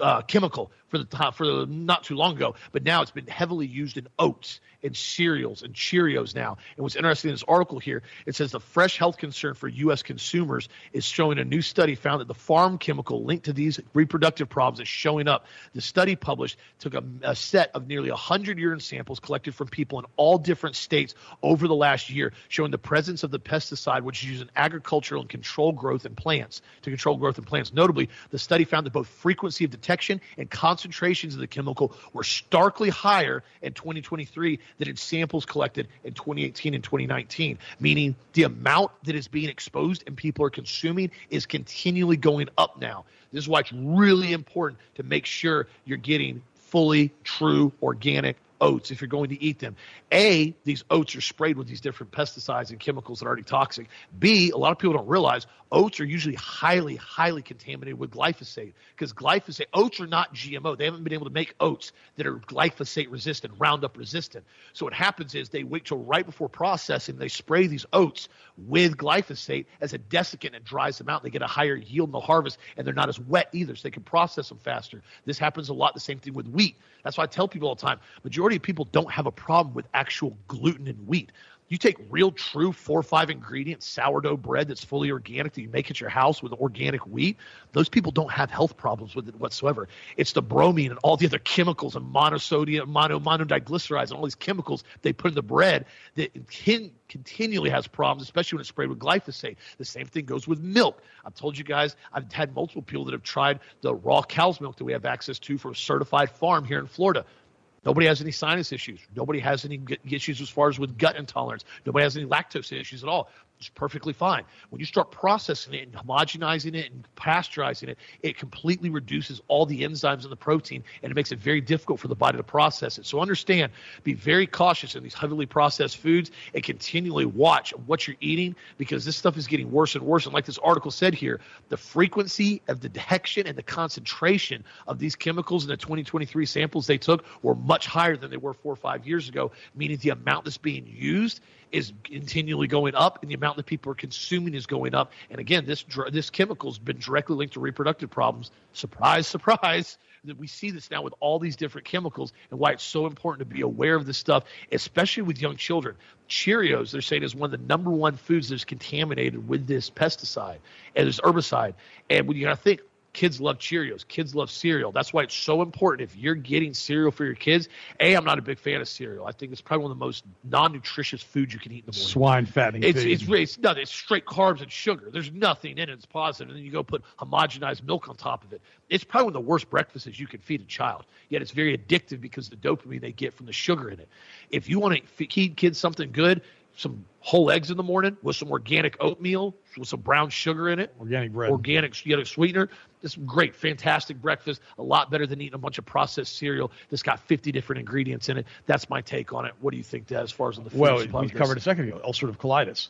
uh, chemical for the for the, not too long ago, but now it's been heavily used in oats and cereals and Cheerios now. And what's interesting in this article here, it says the fresh health concern for U.S. consumers is showing a new study found that the farm chemical linked to these reproductive problems is showing up. The study published took a, a set of nearly 100 urine samples collected from people in all different states over the last year, showing the presence of the pesticide, which is used in agricultural and control growth in plants to control growth in plants. Notably, the study found that both frequency of detection and concentrations of the chemical were starkly higher in 2023 than in samples collected in 2018 and 2019, meaning the amount that is being exposed and people are consuming is continually going up now. This is why it's really important to make sure you're getting fully true organic oats if you're going to eat them. A, these oats are sprayed with these different pesticides and chemicals that are already toxic. B, a lot of people don't realize oats are usually highly, highly contaminated with glyphosate because glyphosate, oats are not GMO. They haven't been able to make oats that are glyphosate resistant, Roundup resistant. So what happens is they wait till right before processing, they spray these oats with glyphosate as a desiccant and dries them out. They get a higher yield in the harvest and they're not as wet either, so they can process them faster. This happens a lot, the same thing with wheat. That's why I tell people all the time majority of people don't have a problem with actual gluten in wheat. You take real, true four or five ingredient sourdough bread that's fully organic that you make at your house with organic wheat. Those people don't have health problems with it whatsoever. It's the bromine and all the other chemicals and monosodium, mono, monodiglycerides and all these chemicals they put in the bread that can, continually has problems, especially when it's sprayed with glyphosate. The same thing goes with milk. I've told you guys, I've had multiple people that have tried the raw cow's milk that we have access to from a certified farm here in Florida. Nobody has any sinus issues. Nobody has any issues as far as with gut intolerance. Nobody has any lactose issues at all. It's perfectly fine. When you start processing it and homogenizing it and pasteurizing it, it completely reduces all the enzymes in the protein and it makes it very difficult for the body to process it. So understand, be very cautious in these heavily processed foods and continually watch what you're eating because this stuff is getting worse and worse. And like this article said here, the frequency of the detection and the concentration of these chemicals in the 2023 samples they took were much higher than they were four or five years ago, meaning the amount that's being used is continually going up and the amount that people are consuming is going up. And again, this this chemical has been directly linked to reproductive problems. Surprise, surprise. That we see this now with all these different chemicals and why it's so important to be aware of this stuff, especially with young children. Cheerios, they're saying, is one of the number one foods that's contaminated with this pesticide and this herbicide. And when you got to think, Kids love Cheerios. Kids love cereal. That's why it's so important. If you're getting cereal for your kids, A, I'm not a big fan of cereal. I think it's probably one of the most non nutritious foods you can eat in the morning. Swine fattening. It's, it's, it's, it's, nothing. It's straight carbs and sugar. There's nothing in it. It's positive. And then you go put homogenized milk on top of it. It's probably one of the worst breakfasts you can feed a child. Yet it's very addictive because the dopamine they get from the sugar in it. If you want to feed kids something good, some whole eggs in the morning with some organic oatmeal with some brown sugar in it. Organic bread. Organic you know, sweetener. This great, fantastic breakfast. A lot better than eating a bunch of processed cereal that's got 50 different ingredients in it. That's my take on it. What do you think, Dad, as far as on the food Well, we covered a second ago ulcerative colitis,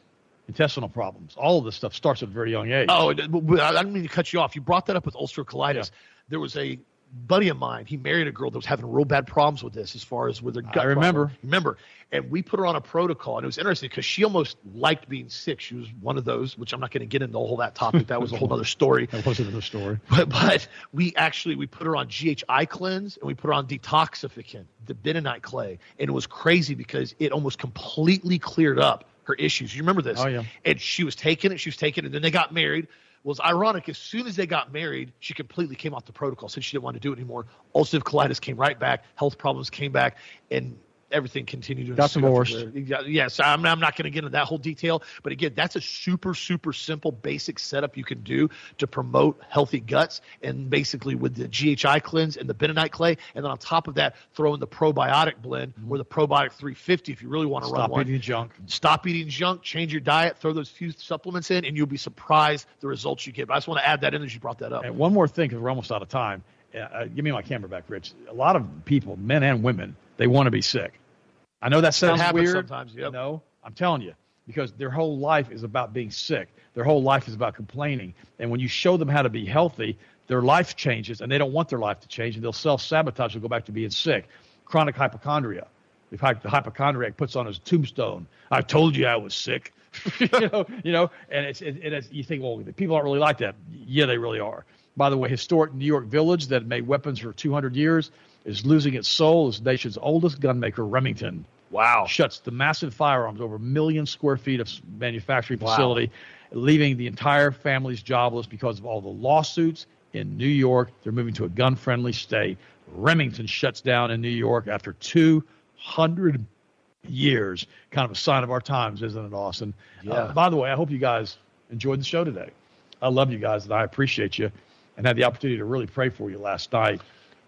intestinal problems. All of this stuff starts at a very young age. Oh, uh, I didn't mean to cut you off. You brought that up with ulcerative colitis. Yeah. There was a buddy of mine, he married a girl that was having real bad problems with this as far as with her gut. I remember. Problem. Remember. And we put her on a protocol. And it was interesting because she almost liked being sick. She was one of those, which I'm not going to get into all that topic. That was a whole other story. that was another story. But, but we actually, we put her on GHI cleanse and we put her on detoxificant, the bentonite clay. And it was crazy because it almost completely cleared up her issues. You remember this? Oh, yeah. And she was taking it. She was taking it. And then they got married was ironic. As soon as they got married, she completely came off the protocol, since she didn't want to do it anymore. Ulcerative colitis came right back, health problems came back, and everything continued to got divorced. Yes, I'm, I'm not going to get into that whole detail, but again, that's a super, super simple, basic setup you can do to promote healthy guts, and basically with the GHI cleanse and the bentonite clay, and then on top of that, throw in the probiotic blend mm-hmm. or the probiotic 350 if you really want to Stop run one. Stop eating junk. Stop eating junk. Change your diet. Throw those few supplements in, and you'll be surprised the results you get. But I just want to add that in as you brought that up. And one more thing, because we're almost out of time. Uh, give me my camera back, Rich. A lot of people, men and women, they want to be sick. I know that sounds that weird. Sometimes, yep. No, I'm telling you, because their whole life is about being sick. Their whole life is about complaining. And when you show them how to be healthy, their life changes, and they don't want their life to change, and they'll self sabotage and go back to being sick. Chronic hypochondria. The hypochondriac puts on his tombstone. I told you I was sick. you know, you know, and it's, it, it's you think, well, people aren't really like that. Yeah, they really are. By the way, historic New York village that made weapons for 200 years is losing its soul as the nation's oldest gunmaker, Remington. Wow. Shuts the massive firearms, over a million square feet of manufacturing facility, wow. leaving the entire families jobless because of all the lawsuits in New York. They're moving to a gun friendly state. Remington shuts down in New York after 200 years. Kind of a sign of our times, isn't it, Austin? Yeah. Uh, by the way, I hope you guys enjoyed the show today. I love you guys and I appreciate you and had the opportunity to really pray for you last night.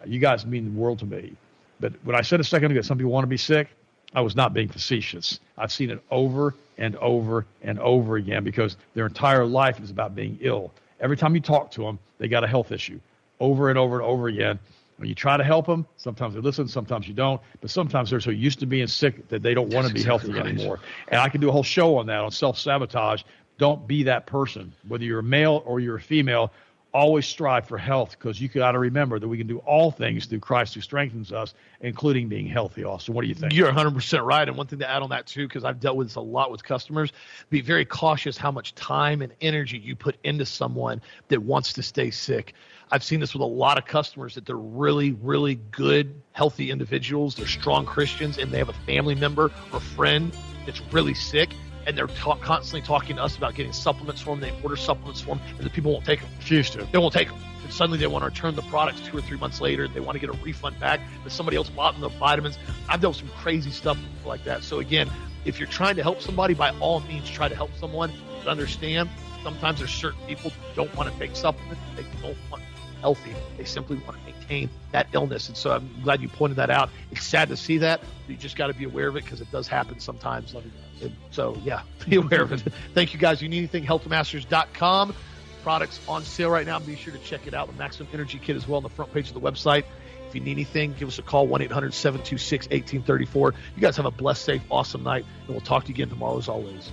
You guys mean the world to me. But when I said a second ago, that some people want to be sick, I was not being facetious. I've seen it over and over and over again because their entire life is about being ill. Every time you talk to them, they got a health issue over and over and over again. When you try to help them, sometimes they listen, sometimes you don't. But sometimes they're so used to being sick that they don't want to be exactly healthy right. anymore. And I can do a whole show on that on self sabotage. Don't be that person, whether you're a male or you're a female always strive for health because you got to remember that we can do all things through Christ who strengthens us, including being healthy. Austin, what do you think? You're 100% right. And one thing to add on that, too, because I've dealt with this a lot with customers, be very cautious how much time and energy you put into someone that wants to stay sick. I've seen this with a lot of customers that they're really, really good, healthy individuals. They're strong Christians and they have a family member or friend that's really sick and they're ta- constantly talking to us about getting supplements for them. They order supplements for them, and the people won't take them. Refuse to. They won't take them. And suddenly they want to return the products two or three months later. They want to get a refund back, but somebody else bought them the vitamins. I've dealt with some crazy stuff like that. So again, if you're trying to help somebody, by all means, try to help someone. But understand, sometimes there's certain people who don't want to take supplements. They don't want healthy. They simply want to maintain that illness. And so I'm glad you pointed that out. It's sad to see that. You just got to be aware of it because it does happen sometimes. And so, yeah, be aware of it. Thank you guys. You need anything, healthmasters.com. Products on sale right now. Be sure to check it out. The Maximum Energy Kit as well on the front page of the website. If you need anything, give us a call 1 800 726 1834. You guys have a blessed, safe, awesome night, and we'll talk to you again tomorrow as always.